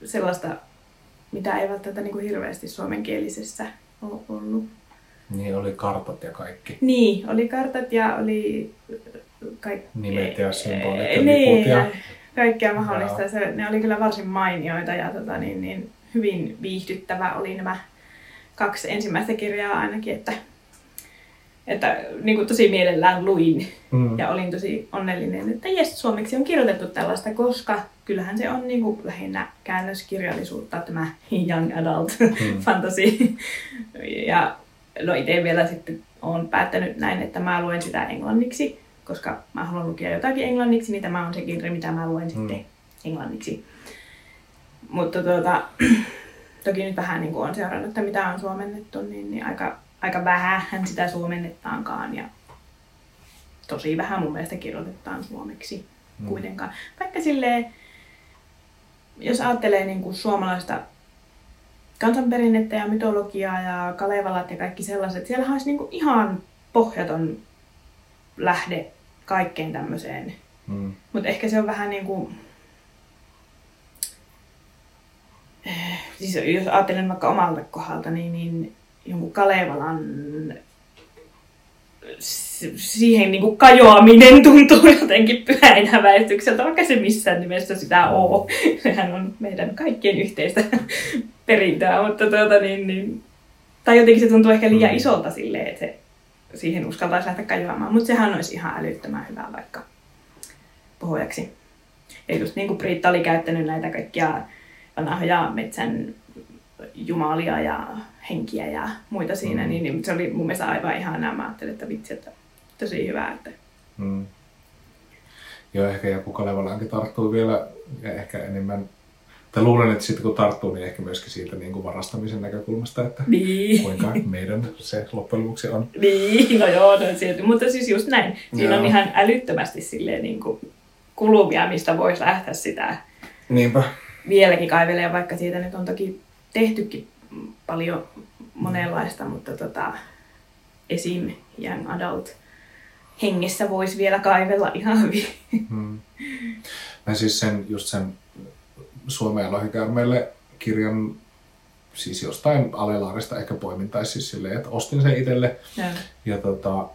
[SPEAKER 3] sellaista, mitä ei välttämättä niin kuin hirveästi suomenkielisessä ole ollut.
[SPEAKER 2] Niin, oli kartat ja kaikki.
[SPEAKER 3] Niin, oli kartat ja oli
[SPEAKER 2] kaikki... Nimet ja symbolit ja niin, ja
[SPEAKER 3] kaikkea mahdollista. Se, ne oli kyllä varsin mainioita ja tota, niin, niin, hyvin viihdyttävä oli nämä kaksi ensimmäistä kirjaa ainakin, että, että niin kuin tosi mielellään luin mm. ja olin tosi onnellinen, että jes, suomeksi on kirjoitettu tällaista, koska kyllähän se on niin kuin lähinnä käännöskirjallisuutta, tämä young adult mm. fantasy. ja no itse vielä sitten olen päättänyt näin, että mä luen sitä englanniksi, koska mä haluan lukea jotakin englanniksi, niin tämä on se genre, mitä mä luen mm. sitten englanniksi. Mutta tuota, toki nyt vähän niin kuin on seurannut, että mitä on suomennettu, niin, niin aika, aika vähän sitä suomennetaankaan ja tosi vähän mun mielestä kirjoitetaan suomeksi mm. kuitenkaan. Vaikka silleen, jos ajattelee niin kuin suomalaista kansanperinnettä ja mytologiaa ja Kalevalat ja kaikki sellaiset. Siellä olisi niinku ihan pohjaton lähde kaikkeen tämmöiseen.
[SPEAKER 2] Mm.
[SPEAKER 3] Mutta ehkä se on vähän niin kuin... Siis jos ajattelen vaikka omalta kohdalta, niin, niin jonkun Kalevalan siihen niin kuin kajoaminen tuntuu jotenkin pyhäinhäväistykseltä, vaikka se missään nimessä sitä oo. Sehän on meidän kaikkien yhteistä perintöä, mutta tuota niin, niin... Tai jotenkin se tuntuu ehkä liian
[SPEAKER 2] Mm.
[SPEAKER 3] isolta silleen, että se siihen uskaltaisi lähteä kajoamaan. Mutta sehän olisi ihan älyttömän hyvä vaikka pohjaksi. Ja just niin kuin Priitta oli käyttänyt näitä kaikkia vanhoja metsän jumalia ja henkiä ja muita siinä,
[SPEAKER 2] Mm.
[SPEAKER 3] niin, niin se oli mun mielestä aivan ihanaa. Mä ajattelin, että vitsi, että tosi hyvä. Että...
[SPEAKER 2] Mm. Joo, ehkä joku Kalevalaankin tarttuu vielä ja ehkä enemmän. Tai luulen, että sitten kun tarttuu, niin ehkä myöskin siitä niin kuin varastamisen näkökulmasta, että
[SPEAKER 3] Niin.
[SPEAKER 2] kuinka meidän se loppujen lopuksi on.
[SPEAKER 3] Niin, no joo, no sieltä. Mutta siis just näin. Siinä
[SPEAKER 2] Joo.
[SPEAKER 3] on ihan älyttömästi silleen niin kuin kulumia, mistä voisi lähteä sitä
[SPEAKER 2] Niinpä.
[SPEAKER 3] Vieläkin kaivelee, vaikka siitä nyt on toki tehtykin paljon monenlaista, mutta tota, esim. Young Adult hengessä voisi vielä kaivella ihan hyvin.
[SPEAKER 2] Mm. Mä siis sen, just sen Suomeen lohikäärmeelle kirjan siis jostain Alelaarista ehkä poimin, tai siis silleen, että ostin sen itselle.
[SPEAKER 3] Ja,
[SPEAKER 2] Ja tota,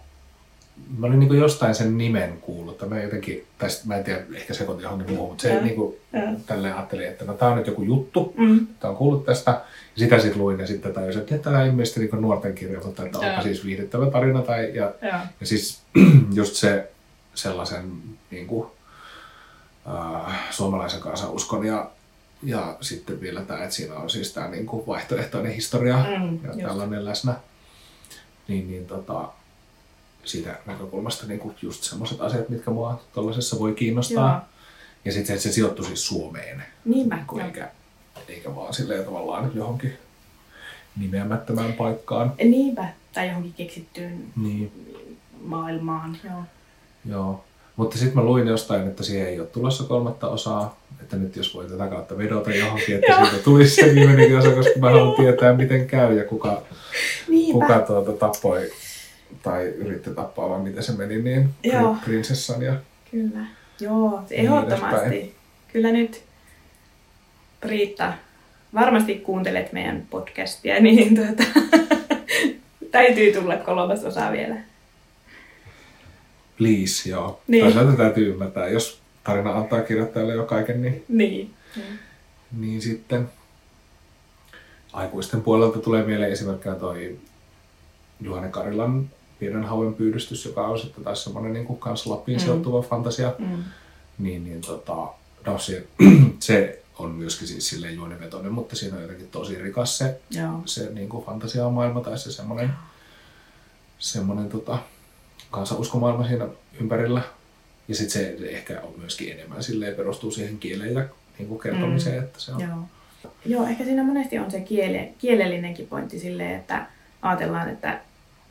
[SPEAKER 2] mä olin niinku jostain sen nimen kuullut, tai mä jotenkin, tai sit mä en tiedä, ehkä sekoitin johonkin muuhun, mutta se
[SPEAKER 3] Joo.
[SPEAKER 2] niinku,
[SPEAKER 3] ja.
[SPEAKER 2] tälleen ajattelin, että no tää on nyt joku juttu,
[SPEAKER 3] Mm.
[SPEAKER 2] että on kuullut tästä. Ja sitä sitten luin ja sitten tajusin, että tämä on ilmeisesti niinku nuorten kirja, mutta että onpa siis viihdyttävä tarina. Tai, ja,
[SPEAKER 3] Ja.
[SPEAKER 2] ja siis just se sellaisen niin kuin, äh, suomalaisen kansanuskon ja, ja sitten vielä tämä, että siinä on siis tämä niin kuin vaihtoehtoinen historia
[SPEAKER 3] Mm,
[SPEAKER 2] ja
[SPEAKER 3] just.
[SPEAKER 2] tällainen läsnä. Niin, niin tota, siitä näkökulmasta niin kuin just semmoiset asiat, mitkä mua tuollaisessa voi kiinnostaa.
[SPEAKER 3] Joo.
[SPEAKER 2] Ja sitten se, että se sijoittui siis Suomeen,
[SPEAKER 3] Niinpä.
[SPEAKER 2] niin kuin
[SPEAKER 3] joo.
[SPEAKER 2] eikä, eikä vaan silleen tavallaan johonkin nimeämättömään paikkaan.
[SPEAKER 3] Niinpä. Tai johonkin keksittyyn
[SPEAKER 2] Niin.
[SPEAKER 3] maailmaan. Joo.
[SPEAKER 2] Joo. Mutta sitten mä luin jostain, että siihen ei ole tulossa kolmatta osaa. Että nyt jos voi tätä kautta vedota johonkin, että siitä tulisi se viimeinenkin osa, koska mä haluan tietää, miten käy ja kuka,
[SPEAKER 3] Niinpä.
[SPEAKER 2] kuka tuota tappoi tai yritti tappaa, vai miten se meni, niin
[SPEAKER 3] Joo.
[SPEAKER 2] pri- prinsessan. Ja,
[SPEAKER 3] Kyllä. Joo,
[SPEAKER 2] Niin
[SPEAKER 3] ehdottomasti.
[SPEAKER 2] edespäin.
[SPEAKER 3] Kyllä nyt, Priitta, varmasti kuuntelet meidän podcastia, niin tuota, täytyy tulla kolmas osa vielä.
[SPEAKER 2] please, joo.
[SPEAKER 3] Niin.
[SPEAKER 2] Niin. Toisaalta täytyy ymmärtää, jos tarina antaa kirjoittajalle jo kaiken, niin,
[SPEAKER 3] Niin.
[SPEAKER 2] niin sitten aikuisten puolelta tulee mieleen esimerkkinä toi Juhane Karilan Pienen hauen pyydystys, joka on sitten taas semmoinen niin kans Lappiin
[SPEAKER 3] Mm.
[SPEAKER 2] sijoittuva fantasia.
[SPEAKER 3] Mm.
[SPEAKER 2] Niin, niin tota, no se, se on myöskin siis silleen juonivetoinen, mutta siinä on jotenkin tosi rikas se,
[SPEAKER 3] Joo.
[SPEAKER 2] se niin kuin fantasiamaailma tai se semmoinen, semmoinen tota, kansanuskomaailma siinä ympärillä. Ja sitten se ehkä on myöskin enemmän silleen perustuu siihen kieleen ja niin kuin kertomiseen, mm. että se on.
[SPEAKER 3] Joo. Joo, ehkä siinä monesti on se kiele, kielellinenkin pointti silleen, että ajatellaan, että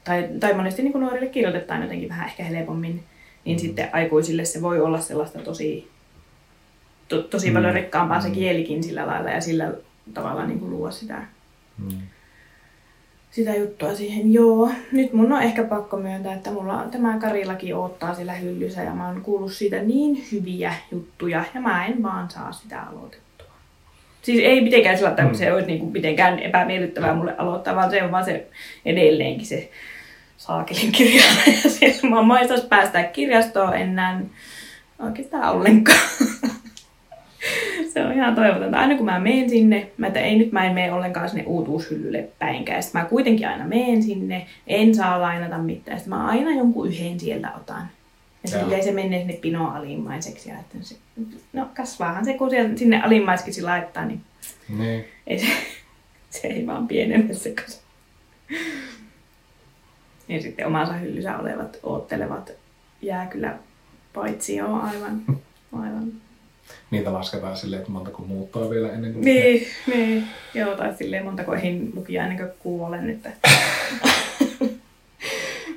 [SPEAKER 3] tai, tai monesti niin kuin nuorille kirjoitetaan jotenkin vähän ehkä helpommin, niin
[SPEAKER 2] Mm.
[SPEAKER 3] sitten aikuisille se voi olla sellaista tosi, to, tosi paljon
[SPEAKER 2] Mm.
[SPEAKER 3] rikkaampaa se
[SPEAKER 2] Mm.
[SPEAKER 3] kielikin sillä lailla ja sillä tavalla niin kuin luo sitä,
[SPEAKER 2] Mm.
[SPEAKER 3] sitä juttua siihen. Joo, nyt mun on ehkä pakko myöntää, että mulla on tämä Karilaki odottaa sillä hyllyssä ja mä oon kuullut siitä niin hyviä juttuja ja mä en vaan saa sitä aloitettua. Siis ei mitenkään sillä tavalla, että se olisi niin kuin mitenkään epämiellyttävää mulle aloittaa, vaan se on vaan se edelleenkin se saakelin kirja. Ja siellä mä maistas päästä kirjastoon enää oikeastaan ollenkaan. se on ihan toivotonta. Aina kun mä menen sinne, mä että ei nyt mä en mene ollenkaan sinne uutuushyllylle päinkään. Sitten mä kuitenkin aina menen sinne, en saa lainata mitään. Sitten mä aina jonkun yhden sieltä otan. Ja
[SPEAKER 2] Joo.
[SPEAKER 3] silleen se menee sinne pinoon alimmaiseksi. Ja että se, no kasvaahan se, kun siellä, sinne alimmaiseksi laittaa, niin
[SPEAKER 2] Niin.
[SPEAKER 3] ei se, se ei vaan pienene se kasa. Ja sitten omassa hyllyssä olevat oottelevat jää kyllä paitsi jo aivan, aivan.
[SPEAKER 2] Niitä lasketaan silleen, että montako muuttoa vielä ennen kuin
[SPEAKER 3] Niin, niin. Joo, tai silleen montako ehdin lukia ennen kuin kuolen nyt.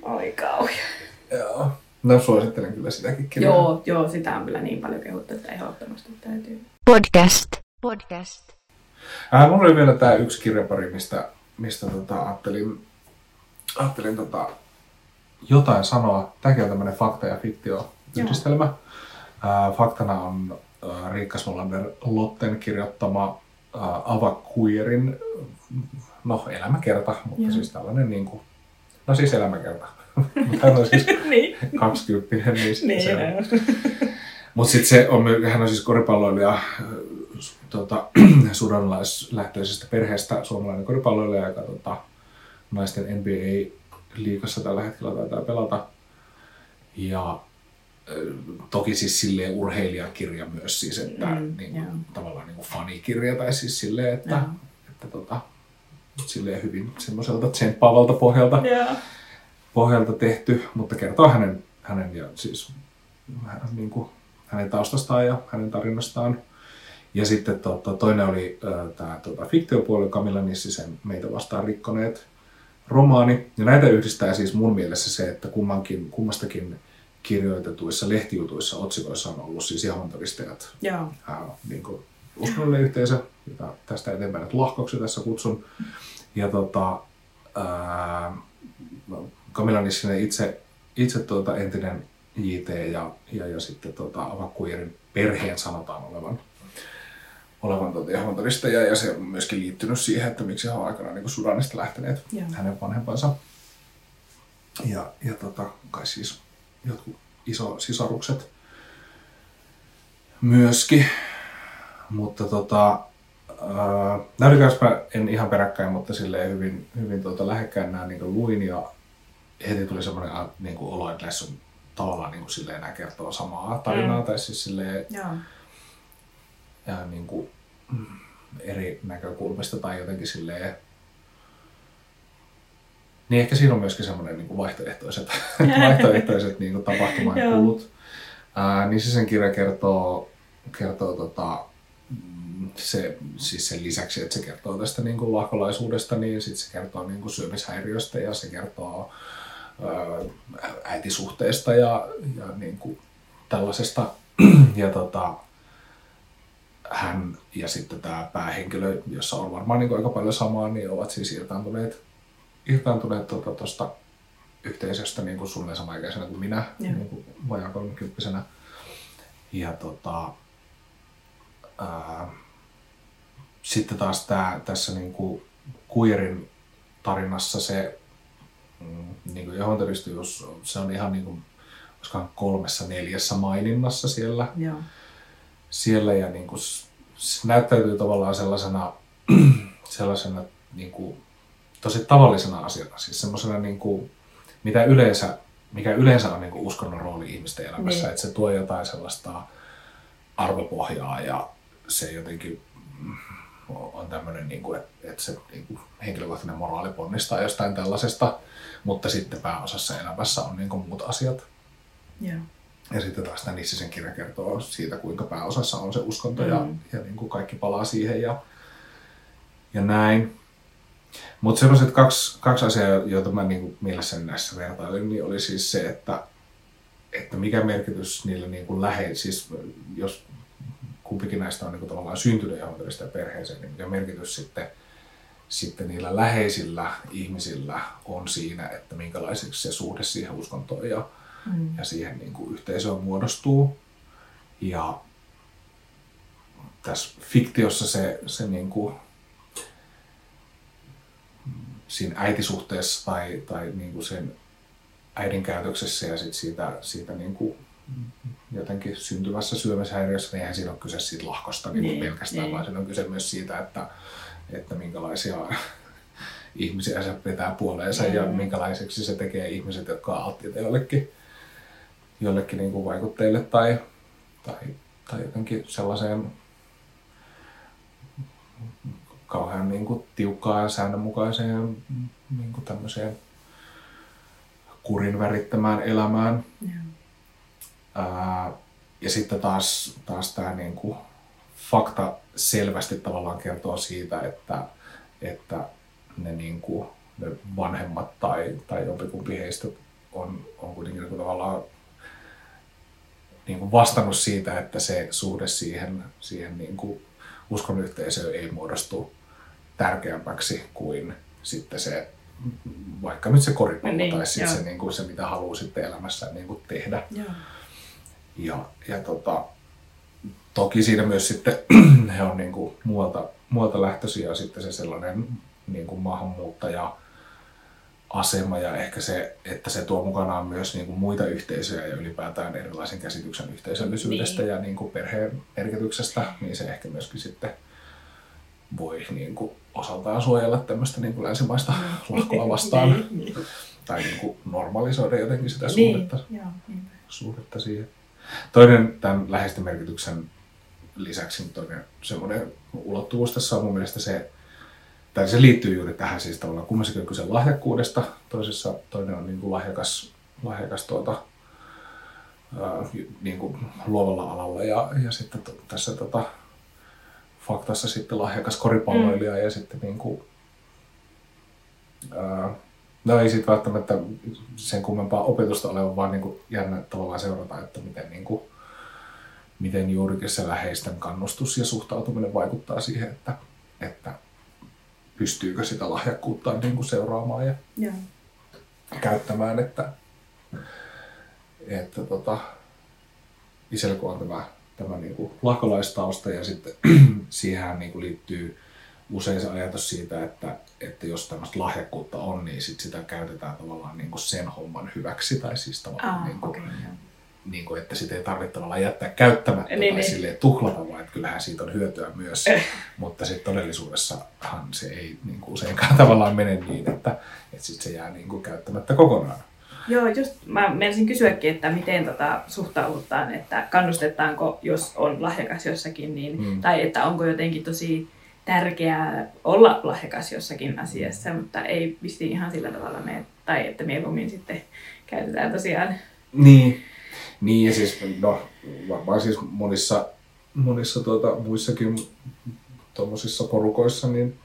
[SPEAKER 3] Oi kauhea.
[SPEAKER 2] Joo. No suosittelen kyllä sitäkin kirjaa.
[SPEAKER 3] Joo, joo, sitä on kyllä niin paljon kehuttu, että ehdottomasti täytyy.
[SPEAKER 1] Podcast. Podcast.
[SPEAKER 2] Äh, mulla oli vielä tää yksi kirjapari, mistä, mistä tota, ajattelin, ajattelin tota, jotain sanoa. Tämäkin on tämmöinen fakta- ja fiktio-yhdistelmä. Äh, faktana on äh, Riikka Smolander Lotten kirjoittama äh, Ava Queerin, no elämäkerta, mutta
[SPEAKER 3] Joo.
[SPEAKER 2] siis tällainen niin kuin, no siis elämäkerta. mutta hän on siis
[SPEAKER 3] niin.
[SPEAKER 2] 20 niin,
[SPEAKER 3] Niin,
[SPEAKER 2] se on. Mutta sitten se on, hän on siis koripalloilija tota, sudanlaislähtöisestä perheestä, suomalainen koripalloilija, joka tota, naisten NBA-liigassa tällä hetkellä taitaa pelata. Ja äh, toki siis silleen urheilijakirja myös siis, että
[SPEAKER 3] Mm,
[SPEAKER 2] niin kuin, tavallaan niin kuin fanikirja tai siis silleen, että,
[SPEAKER 3] Joo.
[SPEAKER 2] että tota, silleen hyvin semmoiselta tsemppaavalta pohjalta
[SPEAKER 3] Joo.
[SPEAKER 2] pohjalta tehty, mutta kertoo hänen, hänen ja siis hän, niin kuin, hänen taustastaan ja hänen tarinastaan. Ja sitten tota, toinen oli tämä tota, fiktiopuoli Camilla Nissisen Meitä vastaan rikkoneet romaani. Ja näitä yhdistää siis mun mielessä se, että kummankin, kummastakin kirjoitetuissa lehtijutuissa otsikoissa on ollut siis Jehovan todistajat
[SPEAKER 3] Joo.
[SPEAKER 2] ää, niin kuin uskonnollinen yhteisö, jota tästä eteenpäin nyt lahkoksi tässä kutsun. Ja tota, ää, Camilla Nissinen itse, itse tuota, entinen JT ja, ja, ja sitten tuota, Avakkujerin perheen sanotaan olevan olevan tuota Jehovan todistaja ja se on myöskin liittynyt siihen, että miksi he on aikanaan niin Sudanista lähteneet
[SPEAKER 3] Joo.
[SPEAKER 2] hänen vanhempansa. Ja, ja tota, kai siis jotkut iso sisarukset myöskin. Mutta tota, näytikäs mä en ihan peräkkäin, mutta silleen hyvin, hyvin tuota lähekkäin nämä niin luin ja heti tuli semmoinen niin olo, että näissä on tavallaan niin kuin silleen nämä kertoo samaa tarinaa
[SPEAKER 3] Mm.
[SPEAKER 2] tai siis silleen
[SPEAKER 3] Joo.
[SPEAKER 2] Ja niin kuin, eri näkökulmista tai jotenkin silleen niin ehkä siinä on myöskin semmoinen niin vaihtoehtoiset, vaihtoehtoiset niin kuin tapahtumaan kulut. Ää, niin se sen kirja kertoo, kertoo tota, mm, se, siis sen lisäksi, että se kertoo tästä niin kuin lahkolaisuudesta, niin sit se kertoo niin kuin syömishäiriöstä ja se kertoo ää, äitisuhteesta ja, ja niin kuin tällaisesta. ja tota, hän ja sitten tämä päähenkilö, jossa on varmaan niin aika paljon samaa, niin ovat siis irtaantuneet irtaantuneet tuosta tota, yhteisöstä niin kuin suunnilleen samaikäisenä kuin minä,
[SPEAKER 3] Joo.
[SPEAKER 2] niin kuin vajaa 30 Ja tota, ää, sitten taas tää, tässä niin kuin queerin tarinassa se mm, niin kuin Jehovan todistajuus, se on ihan niin kuin, kolmessa neljässä maininnassa siellä
[SPEAKER 3] Joo.
[SPEAKER 2] Siellä ja niin kuin, se näyttäytyy tavallaan sellaisena, sellaisena niin kuin, tosi tavallisena asiana, siis semmoisena niin kuin, mitä yleensä, mikä yleensä on niin kuin uskonnon rooli ihmisten elämässä,
[SPEAKER 3] Niin.
[SPEAKER 2] että se tuo jotain sellaista arvopohjaa ja se jotenkin mm, on tämmöinen, niin kuin, että, että se niin kuin, henkilökohtainen moraali ponnistaa jostain tällaisesta, mutta sitten pääosassa elämässä on niin kuin, muut asiat.
[SPEAKER 3] Joo.
[SPEAKER 2] Ja sitten taas tämä Nissisen kirja kertoo siitä, kuinka pääosassa on se uskonto ja,
[SPEAKER 3] Mm.
[SPEAKER 2] ja niin kuin kaikki palaa siihen ja, ja näin. Mutta sellaiset kaksi, kaksi asiaa, joita mä niin kuin mielessäni näissä vertailin, niin oli siis se, että, että mikä merkitys niillä niin kuin lähe, siis jos kumpikin näistä on niin kuin tavallaan syntynyt ja ja perheeseen, niin mikä merkitys sitten, sitten niillä läheisillä ihmisillä on siinä, että minkälaiseksi se suhde siihen uskontoon ja,
[SPEAKER 3] Mm.
[SPEAKER 2] ja siihen niin kuin yhteisöön muodostuu. Ja tässä fiktiossa se, se niin kuin, siinä äitisuhteessa tai, tai niin kuin sen äidin käytöksessä ja sit siitä, siitä niin kuin jotenkin syntyvässä syömishäiriössä, niin eihän siinä ole kyse siitä lahkosta niin kuin
[SPEAKER 3] Niin,
[SPEAKER 2] pelkästään,
[SPEAKER 3] niin.
[SPEAKER 2] vaan siinä on kyse myös siitä, että, että minkälaisia ihmisiä se vetää puoleensa ja
[SPEAKER 3] Mm.
[SPEAKER 2] minkälaiseksi se tekee ihmiset, jotka on alttiita jollekin, jollekin niin kuin vaikutteille tai, tai, tai jotenkin sellaiseen kauhean niin kuin tiukkaan ja säännönmukaiseen niin kuin tämmöiseen kurin värittämään elämään.
[SPEAKER 3] Joo.
[SPEAKER 2] Ää, ja sitten taas, taas tämä niinku fakta selvästi tavallaan kertoo siitä, että, että ne, niinku, ne vanhemmat tai, tai jompikumpi heistä on, on kuitenkin niinku tavallaan niinku vastannut siitä, että se suhde siihen, siihen niinku uskon yhteisö ei muodostu tärkeämpäksi kuin sitten se, vaikka nyt se koripallo
[SPEAKER 3] Niin,
[SPEAKER 2] tai sitten se, niin kuin se, mitä haluaa sitten elämässä niin kuin tehdä.
[SPEAKER 3] Joo.
[SPEAKER 2] Ja, ja tota, toki siinä myös sitten he on niin kuin muualta, muualta lähtöisiä ja sitten se sellainen niin kuin maahanmuuttaja asema ja ehkä se, että se tuo mukanaan myös niin kuin muita yhteisöjä ja ylipäätään erilaisen käsityksen yhteisöllisyydestä
[SPEAKER 3] Niin.
[SPEAKER 2] ja niin kuin perheen merkityksestä, niin se ehkä myöskin sitten voi niin kuin osaltaan suojella tämmöistä niin kuin länsimaista lahkoa vastaan
[SPEAKER 3] Niin, niin.
[SPEAKER 2] tai niin kuin normalisoida jotenkin sitä
[SPEAKER 3] Niin,
[SPEAKER 2] suhdetta
[SPEAKER 3] joo, niinpä.
[SPEAKER 2] suhdetta siihen. Toinen tämän läheisten merkityksen lisäksi toinen semmoinen ulottuvuus tässä on mun mielestä se, tai se liittyy juuri tähän siis tavallaan kummassakin on kyse lahjakkuudesta, toisessa toinen on niin kuin lahjakas, lahjakas tuota, ää, niin kuin luovalla alalla ja, ja sitten to, tässä tota, faktassa sitten lahjakas koripalloilija mm. ja sitten niin kuin, ää, No ei sitten välttämättä sen kummempaa opetusta ole, vaan niin kuin jännä tavallaan seurata, että miten, niin kuin, miten juurikin se läheisten kannustus ja suhtautuminen vaikuttaa siihen, että, että pystyykö sitä lahjakkuutta niin kuin seuraamaan ja
[SPEAKER 3] Joo.
[SPEAKER 2] käyttämään, että, että tota, isällä kun on tämä, tämä niin kuin lahkolaistausta ja sitten siihen niin kuin liittyy usein se ajatus siitä, että, että jos tämmöistä lahjakkuutta on, niin sit sitä käytetään tavallaan niin kuin sen homman hyväksi. Tai siis tavallaan,
[SPEAKER 3] Ah,
[SPEAKER 2] niin kuin,
[SPEAKER 3] joo.
[SPEAKER 2] Niin kuin, että sitä ei tarvitse tavallaan jättää käyttämättä
[SPEAKER 3] Niin,
[SPEAKER 2] tai
[SPEAKER 3] niin.
[SPEAKER 2] silleen tuhlata, vaan että kyllähän siitä on hyötyä myös. Mutta sitten todellisuudessahan se ei niin kuin useinkaan tavallaan mene niin, että, että sit se jää niin kuin käyttämättä kokonaan.
[SPEAKER 3] Joo, just mä menisin kysyäkin, että miten tota suhtaudutaan, että kannustetaanko, jos on lahjakas jossakin, niin,
[SPEAKER 2] Mm.
[SPEAKER 3] mm. tai että onko jotenkin tosi tärkeää olla lahjakas jossakin asiassa, mutta ei vissiin ihan sillä tavalla mene, tai että mieluummin sitten käytetään tosiaan.
[SPEAKER 2] Niin. Niin, ja siis, no, varmaan siis monissa, monissa tuota, muissakin tuommoisissa porukoissa, niin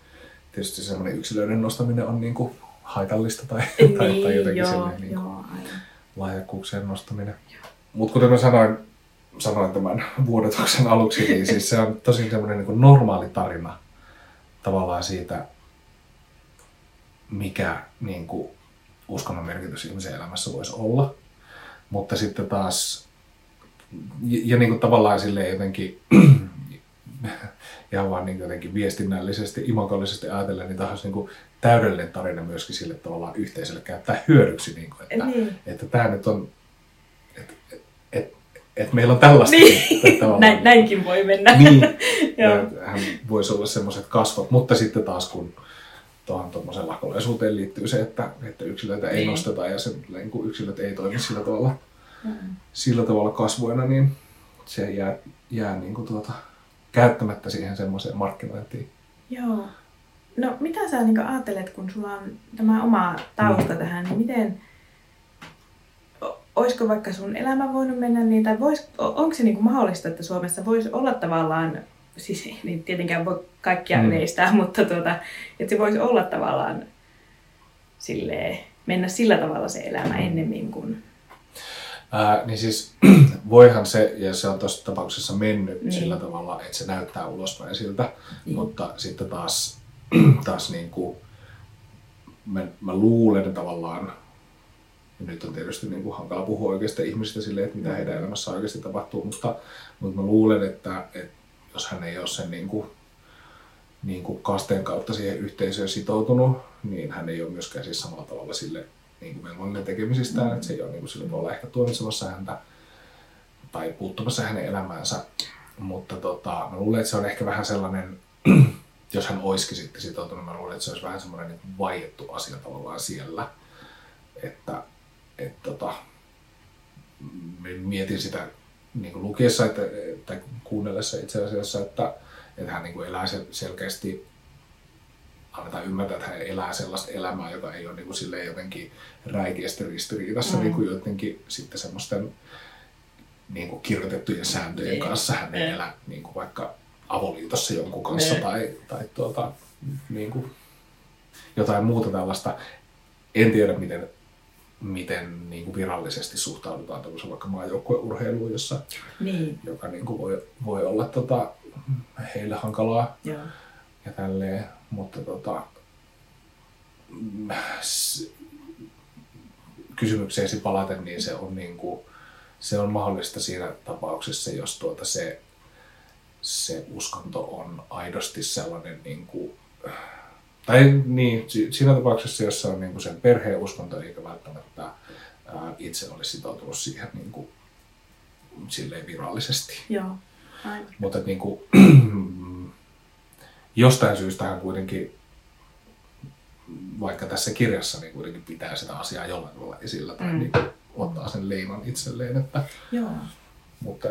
[SPEAKER 2] tietysti semmoinen yksilöiden nostaminen on niin kuin haitallista tai, tai, tai jotenkin
[SPEAKER 3] joo,
[SPEAKER 2] silleen niin kuin lahjakkuuksien nostaminen. Mutta kuten mä sanoin, sanoin tämän vuodatuksen aluksi, niin siis se on tosi semmoinen niin normaali tarina tavallaan siitä, mikä niin kuin uskonnon merkitys ihmisen elämässä voisi olla. Mutta sitten taas, ja, ja niin kuin tavallaan silleen jotenkin, ihan vaan niin jotenkin viestinnällisesti, imagollisesti ajatellen, niin tämä olisi niin kuin täydellinen tarina myöskin sille tavallaan yhteisölle käyttää hyödyksi. Niin kuin, että,
[SPEAKER 3] Niin.
[SPEAKER 2] että tämä nyt on, että et, et, et meillä on tällaista.
[SPEAKER 3] Niin. Näin, näinkin voi mennä.
[SPEAKER 2] Niin, ja hän voisi olla semmoiset kasvot, mutta sitten taas kun tuohon tuommoiseen lakolaisuuteen liittyy se, että, että yksilöitä ei
[SPEAKER 3] Niin.
[SPEAKER 2] nosteta ja se, niin kuin yksilöt ei toimi sillä tavalla,
[SPEAKER 3] Mm.
[SPEAKER 2] sillä tavalla kasvoina, niin se jää, jää niin kuin tuota, käyttämättä siihen semmoiseen markkinointiin.
[SPEAKER 3] Joo. No mitä sä niin ajattelet, kun sulla on tämä oma tausta
[SPEAKER 2] Mm.
[SPEAKER 3] tähän, niin miten, olisiko vaikka sun elämä voinut mennä niin, tai vois, onko se niin mahdollista, että Suomessa voisi olla tavallaan, siis ei niin tietenkään voi kaikkia
[SPEAKER 2] Mm.
[SPEAKER 3] yleistää, mutta tuota, että se voisi olla tavallaan silleen, mennä sillä tavalla se elämä ennemmin kuin...
[SPEAKER 2] Ää, niin siis voihan se, ja se on tuossa tapauksessa mennyt
[SPEAKER 3] Niin.
[SPEAKER 2] sillä tavalla, että se näyttää ulospäin siltä,
[SPEAKER 3] Niin.
[SPEAKER 2] mutta sitten taas, taas niin kuin, mä, mä luulen tavallaan, ja nyt on tietysti niin kuin hankala puhua oikeasta ihmisistä silleen, että mitä heidän elämässä oikeasti tapahtuu, mutta, mutta mä luulen, että, että jos hän ei ole sen niin kuin, niin kuin kasteen kautta siihen yhteisöön sitoutunut, niin hän ei ole myöskään siis samalla tavalla sille niin kuin velvollinen tekemisistään, että se ei ole niin kuin sillä ehkä tuomitsemassa häntä tai puuttumassa hänen elämäänsä. Mutta tota, mä luulen, että se on ehkä vähän sellainen, jos hän olisikin sitten sitoutunut, mä luulen, että se olisi vähän semmoinen niin vaiettu asia tavallaan siellä. Että, et, tota, mietin sitä niin kuin lukiessa että, tai kuunnellessa itse asiassa, että, että hän niin kuin elää sel- selkeästi annetaan ymmärtää, että hän elää sellaista elämää, joka ei ole niin kuin silleen jotenkin räikeästi ristiriidassa
[SPEAKER 3] Mm.
[SPEAKER 2] mm. niin kuin jotenkin sitten semmoisten niin kuin kirjoitettujen sääntöjen
[SPEAKER 3] Niin.
[SPEAKER 2] kanssa. Hän ei
[SPEAKER 3] Niin.
[SPEAKER 2] elä niin kuin vaikka avoliitossa jonkun kanssa
[SPEAKER 3] Niin.
[SPEAKER 2] tai, tai tuota, niin kuin jotain muuta tällaista. En tiedä, miten miten niin kuin virallisesti suhtaudutaan vaikka maajoukkueurheiluun, jossa,
[SPEAKER 3] Niin,
[SPEAKER 2] joka niin kuin voi, voi olla tota, heille hankalaa
[SPEAKER 3] joo.
[SPEAKER 2] ja tälleen, mutta tota, s- kysymykseesi palaten, niin se on, niin kuin, se on mahdollista siinä tapauksessa, jos tuota se, se uskonto on aidosti sellainen, niin kuin, tai niin, si- siinä tapauksessa, jos on niin kuin sen perheen uskonto, eikä välttämättä ää, itse olisi sitoutunut siihen niin kuin, silleen virallisesti.
[SPEAKER 3] Joo, aivan.
[SPEAKER 2] Mutta niin kuin, jostain syystä hän kuitenkin, vaikka tässä kirjassa, niin kuitenkin pitää sitä asiaa jollain tavalla esillä tai
[SPEAKER 3] Mm.
[SPEAKER 2] mm. niin kuin, ottaa sen leiman itselleen. Että,
[SPEAKER 3] Joo.
[SPEAKER 2] mutta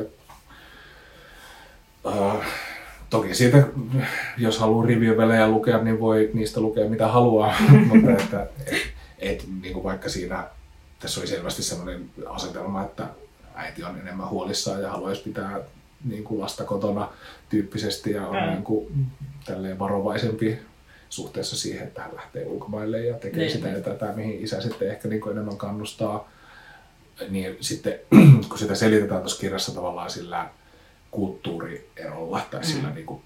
[SPEAKER 2] äh, toki siitä, jos haluaa rivien lukea, niin voi niistä lukea mitä haluaa. mutta että, et, et, niin kuin vaikka siinä, tässä oli selvästi sellainen asetelma, että äiti on enemmän huolissaan ja haluaisi pitää niin kuin lasta kotona tyyppisesti ja on
[SPEAKER 3] Mm.
[SPEAKER 2] niin kuin, tälleen varovaisempi suhteessa siihen, että hän lähtee ulkomaille ja tekee
[SPEAKER 3] Niin,
[SPEAKER 2] sitä
[SPEAKER 3] niin.
[SPEAKER 2] ja tätä, mihin isä sitten ehkä niin kuin enemmän kannustaa. Niin sitten, kun sitä selitetään tuossa kirjassa tavallaan sillä kulttuurierolla tai sillä
[SPEAKER 3] Mm.
[SPEAKER 2] niin kuin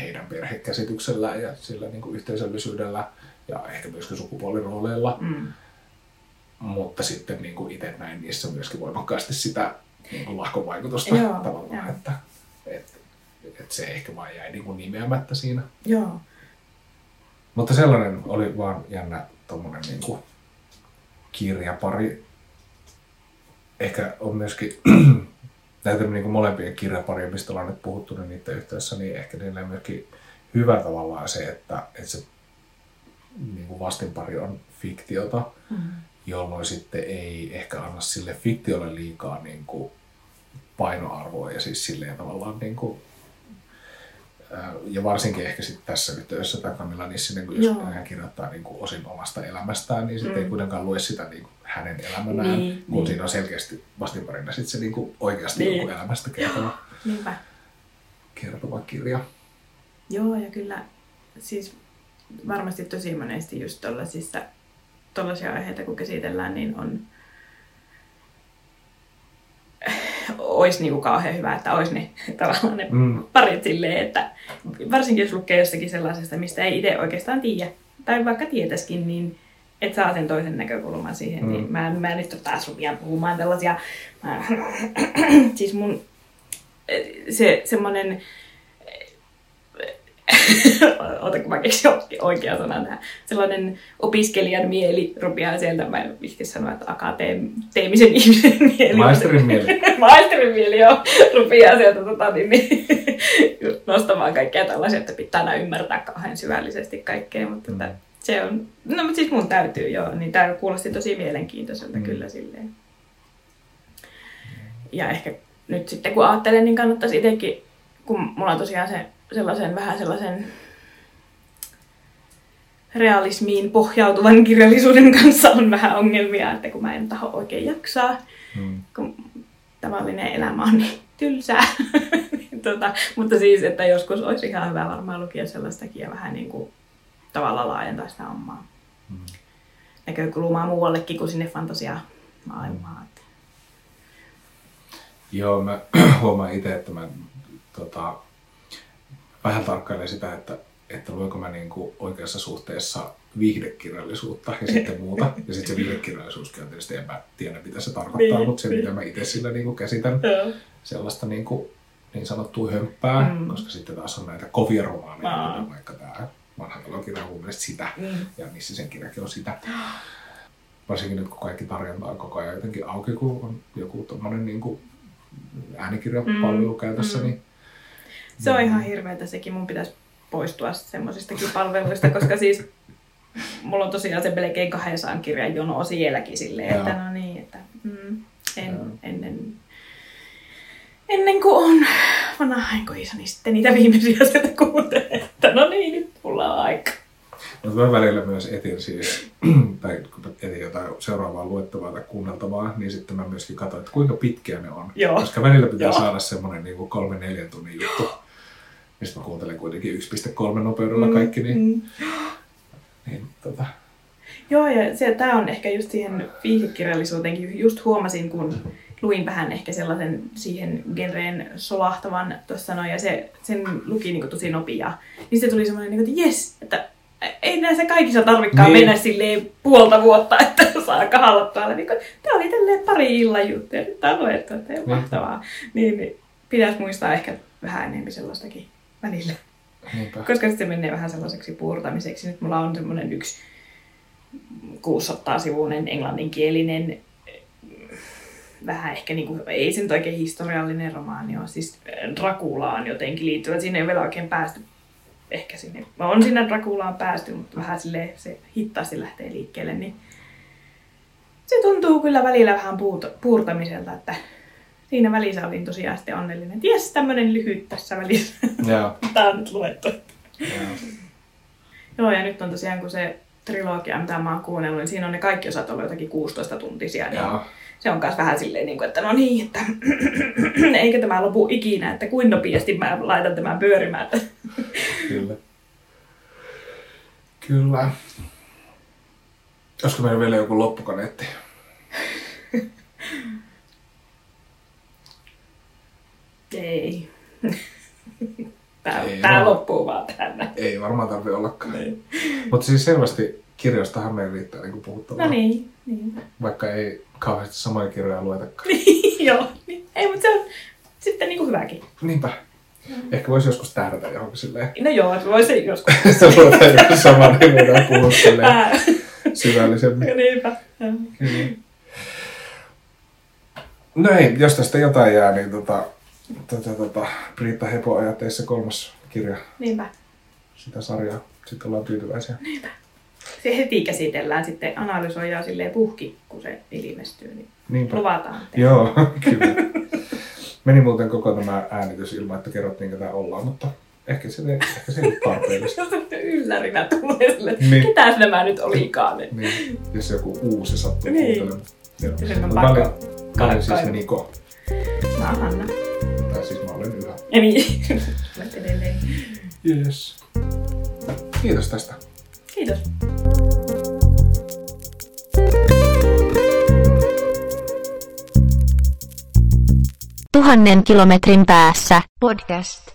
[SPEAKER 2] heidän perhekäsityksellä ja sillä niin kuin yhteisöllisyydellä ja ehkä myöskin sukupuolirooleilla,
[SPEAKER 3] Mm.
[SPEAKER 2] mutta sitten niin kuin itse näin niissä myöskin voimakkaasti sitä niin kuin lahkovaikutusta
[SPEAKER 3] Joo,
[SPEAKER 2] tavallaan,
[SPEAKER 3] joo.
[SPEAKER 2] että, että, että se ehkä vaan jäi niin kuin nimeämättä siinä.
[SPEAKER 3] Joo.
[SPEAKER 2] Mutta sellainen oli vaan jännä tommonen niin kuin kirjapari. Ehkä on myöskin näitä niin kuin molempien kirjaparia, mistä ollaan nyt puhuttu niin niiden yhteydessä, niin ehkä niillä on myöskin hyvä tavallaan se, että, että se niin kuin vastinpari on fiktiota,
[SPEAKER 3] Mm.
[SPEAKER 2] jolloin sitten ei ehkä anna sille fiktiolle liikaa niin kuin painoarvoa ja siis silleen tavallaan niin kuin, ja varsinkin ehkä sitten tässä yhteydessä tämä Camilla Nissinen, kun jos
[SPEAKER 3] Joo.
[SPEAKER 2] hän kirjoittaa niin kuin osin omasta elämästään, niin sitten
[SPEAKER 3] Mm.
[SPEAKER 2] ei kuitenkaan lue sitä niin kuin hänen elämänään,
[SPEAKER 3] Niin,
[SPEAKER 2] kun
[SPEAKER 3] niin.
[SPEAKER 2] siinä on selkeästi vastinparina sitten se niin kuin oikeasti
[SPEAKER 3] Niin.
[SPEAKER 2] niin. elämästä kertova,
[SPEAKER 3] Niinpä.
[SPEAKER 2] kertova kirja.
[SPEAKER 3] Joo, ja kyllä siis varmasti tosi monesti just tollaisia aiheita kun käsitellään, niin on olisi niinku kauhean hyvä, että olisi ne tavallaan ne
[SPEAKER 2] Mm.
[SPEAKER 3] parit silleen, että varsinkin jos lukee jostakin sellaisesta, mistä ei itse oikeastaan tiedä, tai vaikka tietäisikin, niin et saa sen toisen näkökulman siihen.
[SPEAKER 2] Mm.
[SPEAKER 3] Niin mä, mä nyt taas rupian puhumaan tällaisia, mä, siis mun se semmonen, ota kun mä keksin oikea sana tähän, sellainen opiskelijan mieli rupeaa sieltä, mä en vihti sanoa, että akateemisen ihmisen mieli.
[SPEAKER 2] Maisterin mieli.
[SPEAKER 3] Maisterin mieli, joo, rupeaa sieltä tota, niin, niin, nostamaan kaikkea tällaisia, että pitää aina ymmärtää kauhean syvällisesti kaikkea, mutta
[SPEAKER 2] Mm.
[SPEAKER 3] se on, no mutta siis mun täytyy joo, niin tämä kuulosti tosi mielenkiintoiselta
[SPEAKER 2] Mm.
[SPEAKER 3] kyllä silleen. Ja ehkä nyt sitten kun ajattelen, niin kannattaisi itsekin, kun mulla on tosiaan se sellaisen vähän sellaisen realismiin pohjautuvan kirjallisuuden kanssa on vähän ongelmia, että kun mä en taho oikein jaksaa,
[SPEAKER 2] Mm.
[SPEAKER 3] kun tavallinen elämä on niin tylsää. Tota, mutta siis, että joskus olisi ihan hyvä varmaan lukea sellaistakin ja vähän niin kuin tavallaan laajentaa sitä omaa
[SPEAKER 2] Mm.
[SPEAKER 3] näkökulmaa muuallekin kuin sinne fantasiamaailmaan. Että-
[SPEAKER 2] Joo, mä huomaan itse, että mä tota, vähän tarkkailen sitä, että, että luenko mä niinku oikeassa suhteessa viihdekirjallisuutta ja sitten muuta. Ja sitten se viihdekirjallisuuskin on tietysti, en mä tiedä mitä se tarkoittaa,
[SPEAKER 3] Niin,
[SPEAKER 2] mutta se
[SPEAKER 3] niin.
[SPEAKER 2] mitä mä itse sillä niinku käsitän,
[SPEAKER 3] Joo.
[SPEAKER 2] sellaista niinku, niin sanottua hömppää,
[SPEAKER 3] Mm.
[SPEAKER 2] koska sitten taas on näitä kovia romaaneja,
[SPEAKER 3] Aa.
[SPEAKER 2] kuten vaikka tämä vanha talokirja on mun mielestä sitä,
[SPEAKER 3] Mm.
[SPEAKER 2] ja missä sen kirjakin on sitä. Varsinkin nyt, kun kaikki tarjonta on koko ajan jotenkin auki, kun on joku tommonen niin kuin äänikirjapalvelu
[SPEAKER 3] Mm,
[SPEAKER 2] käytössä,
[SPEAKER 3] mm.
[SPEAKER 2] niin
[SPEAKER 3] Se on ihan hirveätä sekin. Mun pitäisi poistua semmoisistakin palveluista, koska siis mulla on tosiaan se melkein 200 kirjan jono sielläkin silleen, että
[SPEAKER 2] Joo.
[SPEAKER 3] no niin, että mm, en,
[SPEAKER 2] Joo.
[SPEAKER 3] ennen, ennen kuin on vanhainkoisa, niin sitten niitä viimeisiä sieltä kuuntelee, että no niin, nyt mulla on aika.
[SPEAKER 2] Mutta mä välillä myös etin siis, tai kun etin jotain seuraavaa luettavaa tai kuunneltavaa, niin sitten mä myöskin katsoin, että kuinka pitkiä ne on.
[SPEAKER 3] Joo.
[SPEAKER 2] Koska välillä pitää
[SPEAKER 3] Joo.
[SPEAKER 2] saada semmoinen niin kolme neljän tunnin juttu. Mistä mä kuuntelen kuitenkin 1.3 nopeudella
[SPEAKER 3] Mm,
[SPEAKER 2] kaikki, niin,
[SPEAKER 3] mm.
[SPEAKER 2] niin tota,
[SPEAKER 3] Joo, ja se, tämä on ehkä just siihen viihdekirjallisuuteenkin, just huomasin, kun luin vähän ehkä sellaisen siihen genreen solahtavan tuossa noin, ja se, sen luki niin kuin tosi nopea. Niin se tuli semmoinen, niin kuin, että jes, että ei näissä kaikissa tarvikaan niin. mennä silleen puolta vuotta, että saa kahalla päällä. Niin tämä oli tälleen pari illan juttu, ja nyt tämä on luettu, että ei mahtavaa. Niin, niin pitäisi muistaa ehkä vähän enemmän sellaistakin välillä. Niinpä. Koska sitten se menee vähän sellaiseksi puurtamiseksi. Nyt mulla on semmoinen yksi 600-sivuinen englanninkielinen vähän ehkä, niin kuin, ei se nyt oikein historiallinen romaani ole, siis Drakulaan jotenkin liittyvä. Siinä ei vielä oikein päästy ehkä sinne. Mä on sinne Drakulaan päästy, mutta vähän sille se hittaasti lähtee liikkeelle, niin se tuntuu kyllä välillä vähän puurtamiselta, että siinä välissä olin tosiaan sitten onnellinen. Ties, tämmönen lyhyt tässä välissä. Joo. Tää on nyt luettu. Joo. Joo, ja nyt on tosiaan, kun se trilogia, mitä mä oon kuunnellut, niin siinä on ne kaikki osat ollut jotakin 16 tuntisia. Niin Joo. se on myös vähän silleen, niin kuin, että no niin, että eikö tämä lopu ikinä, että kuin nopeasti mä laitan tämän pyörimään.
[SPEAKER 2] Kyllä. Kyllä. Olisiko meillä vielä joku loppukaneetti?
[SPEAKER 3] Ei. Tää, ei tää loppuu vaan tänne.
[SPEAKER 2] Ei varmaan tarvitse ollakaan. Niin. Mutta siis selvästi kirjastahan meillä riittää niin puhuttavaa.
[SPEAKER 3] No niin, niin.
[SPEAKER 2] Vaikka ei kauheasti samoja kirjoja luetakaan.
[SPEAKER 3] Niin, joo. Niin. Ei, mutta se on sitten niin kuin hyväkin.
[SPEAKER 2] Niinpä. Mm. Ehkä voisi joskus tähdätä johonkin silleen.
[SPEAKER 3] No joo, voisi joskus.
[SPEAKER 2] Voidaan joku sama, niin voidaan puhua silleen syvällisemmin.
[SPEAKER 3] Niinpä.
[SPEAKER 2] No ei, jos tästä jotain jää, niin tota, tota, tota, Britta Hepo ajatteissa kolmas kirja.
[SPEAKER 3] Niinpä.
[SPEAKER 2] Sitä sarjaa. Sitten ollaan tyytyväisiä.
[SPEAKER 3] Niinpä. Se heti käsitellään sitten, analysoidaan silleen puhki, kun se ilmestyy. Niin Niinpä. luvataan.
[SPEAKER 2] Tehdä. Joo, kyllä. Meni muuten koko tämä äänitys ilman, että kerrottiin ketä ollaan, mutta ehkä se, ehkä se ei ole tarpeellista.
[SPEAKER 3] Yllärinä tulee sille, niin. ketäs nämä nyt olikaan.
[SPEAKER 2] Niin. Jos joku uusi sattuu
[SPEAKER 3] niin.
[SPEAKER 2] kuuntelemaan. Joo.
[SPEAKER 3] Sen on pakko.
[SPEAKER 2] Mä olen siis Niko.
[SPEAKER 3] Mä oon Anna.
[SPEAKER 2] Tai siis mä olen Yhä.
[SPEAKER 3] Niin, olet edelleen.
[SPEAKER 2] Yes. Kiitos tästä.
[SPEAKER 3] Kiitos.
[SPEAKER 1] Tuhannen kilometrin päässä podcast.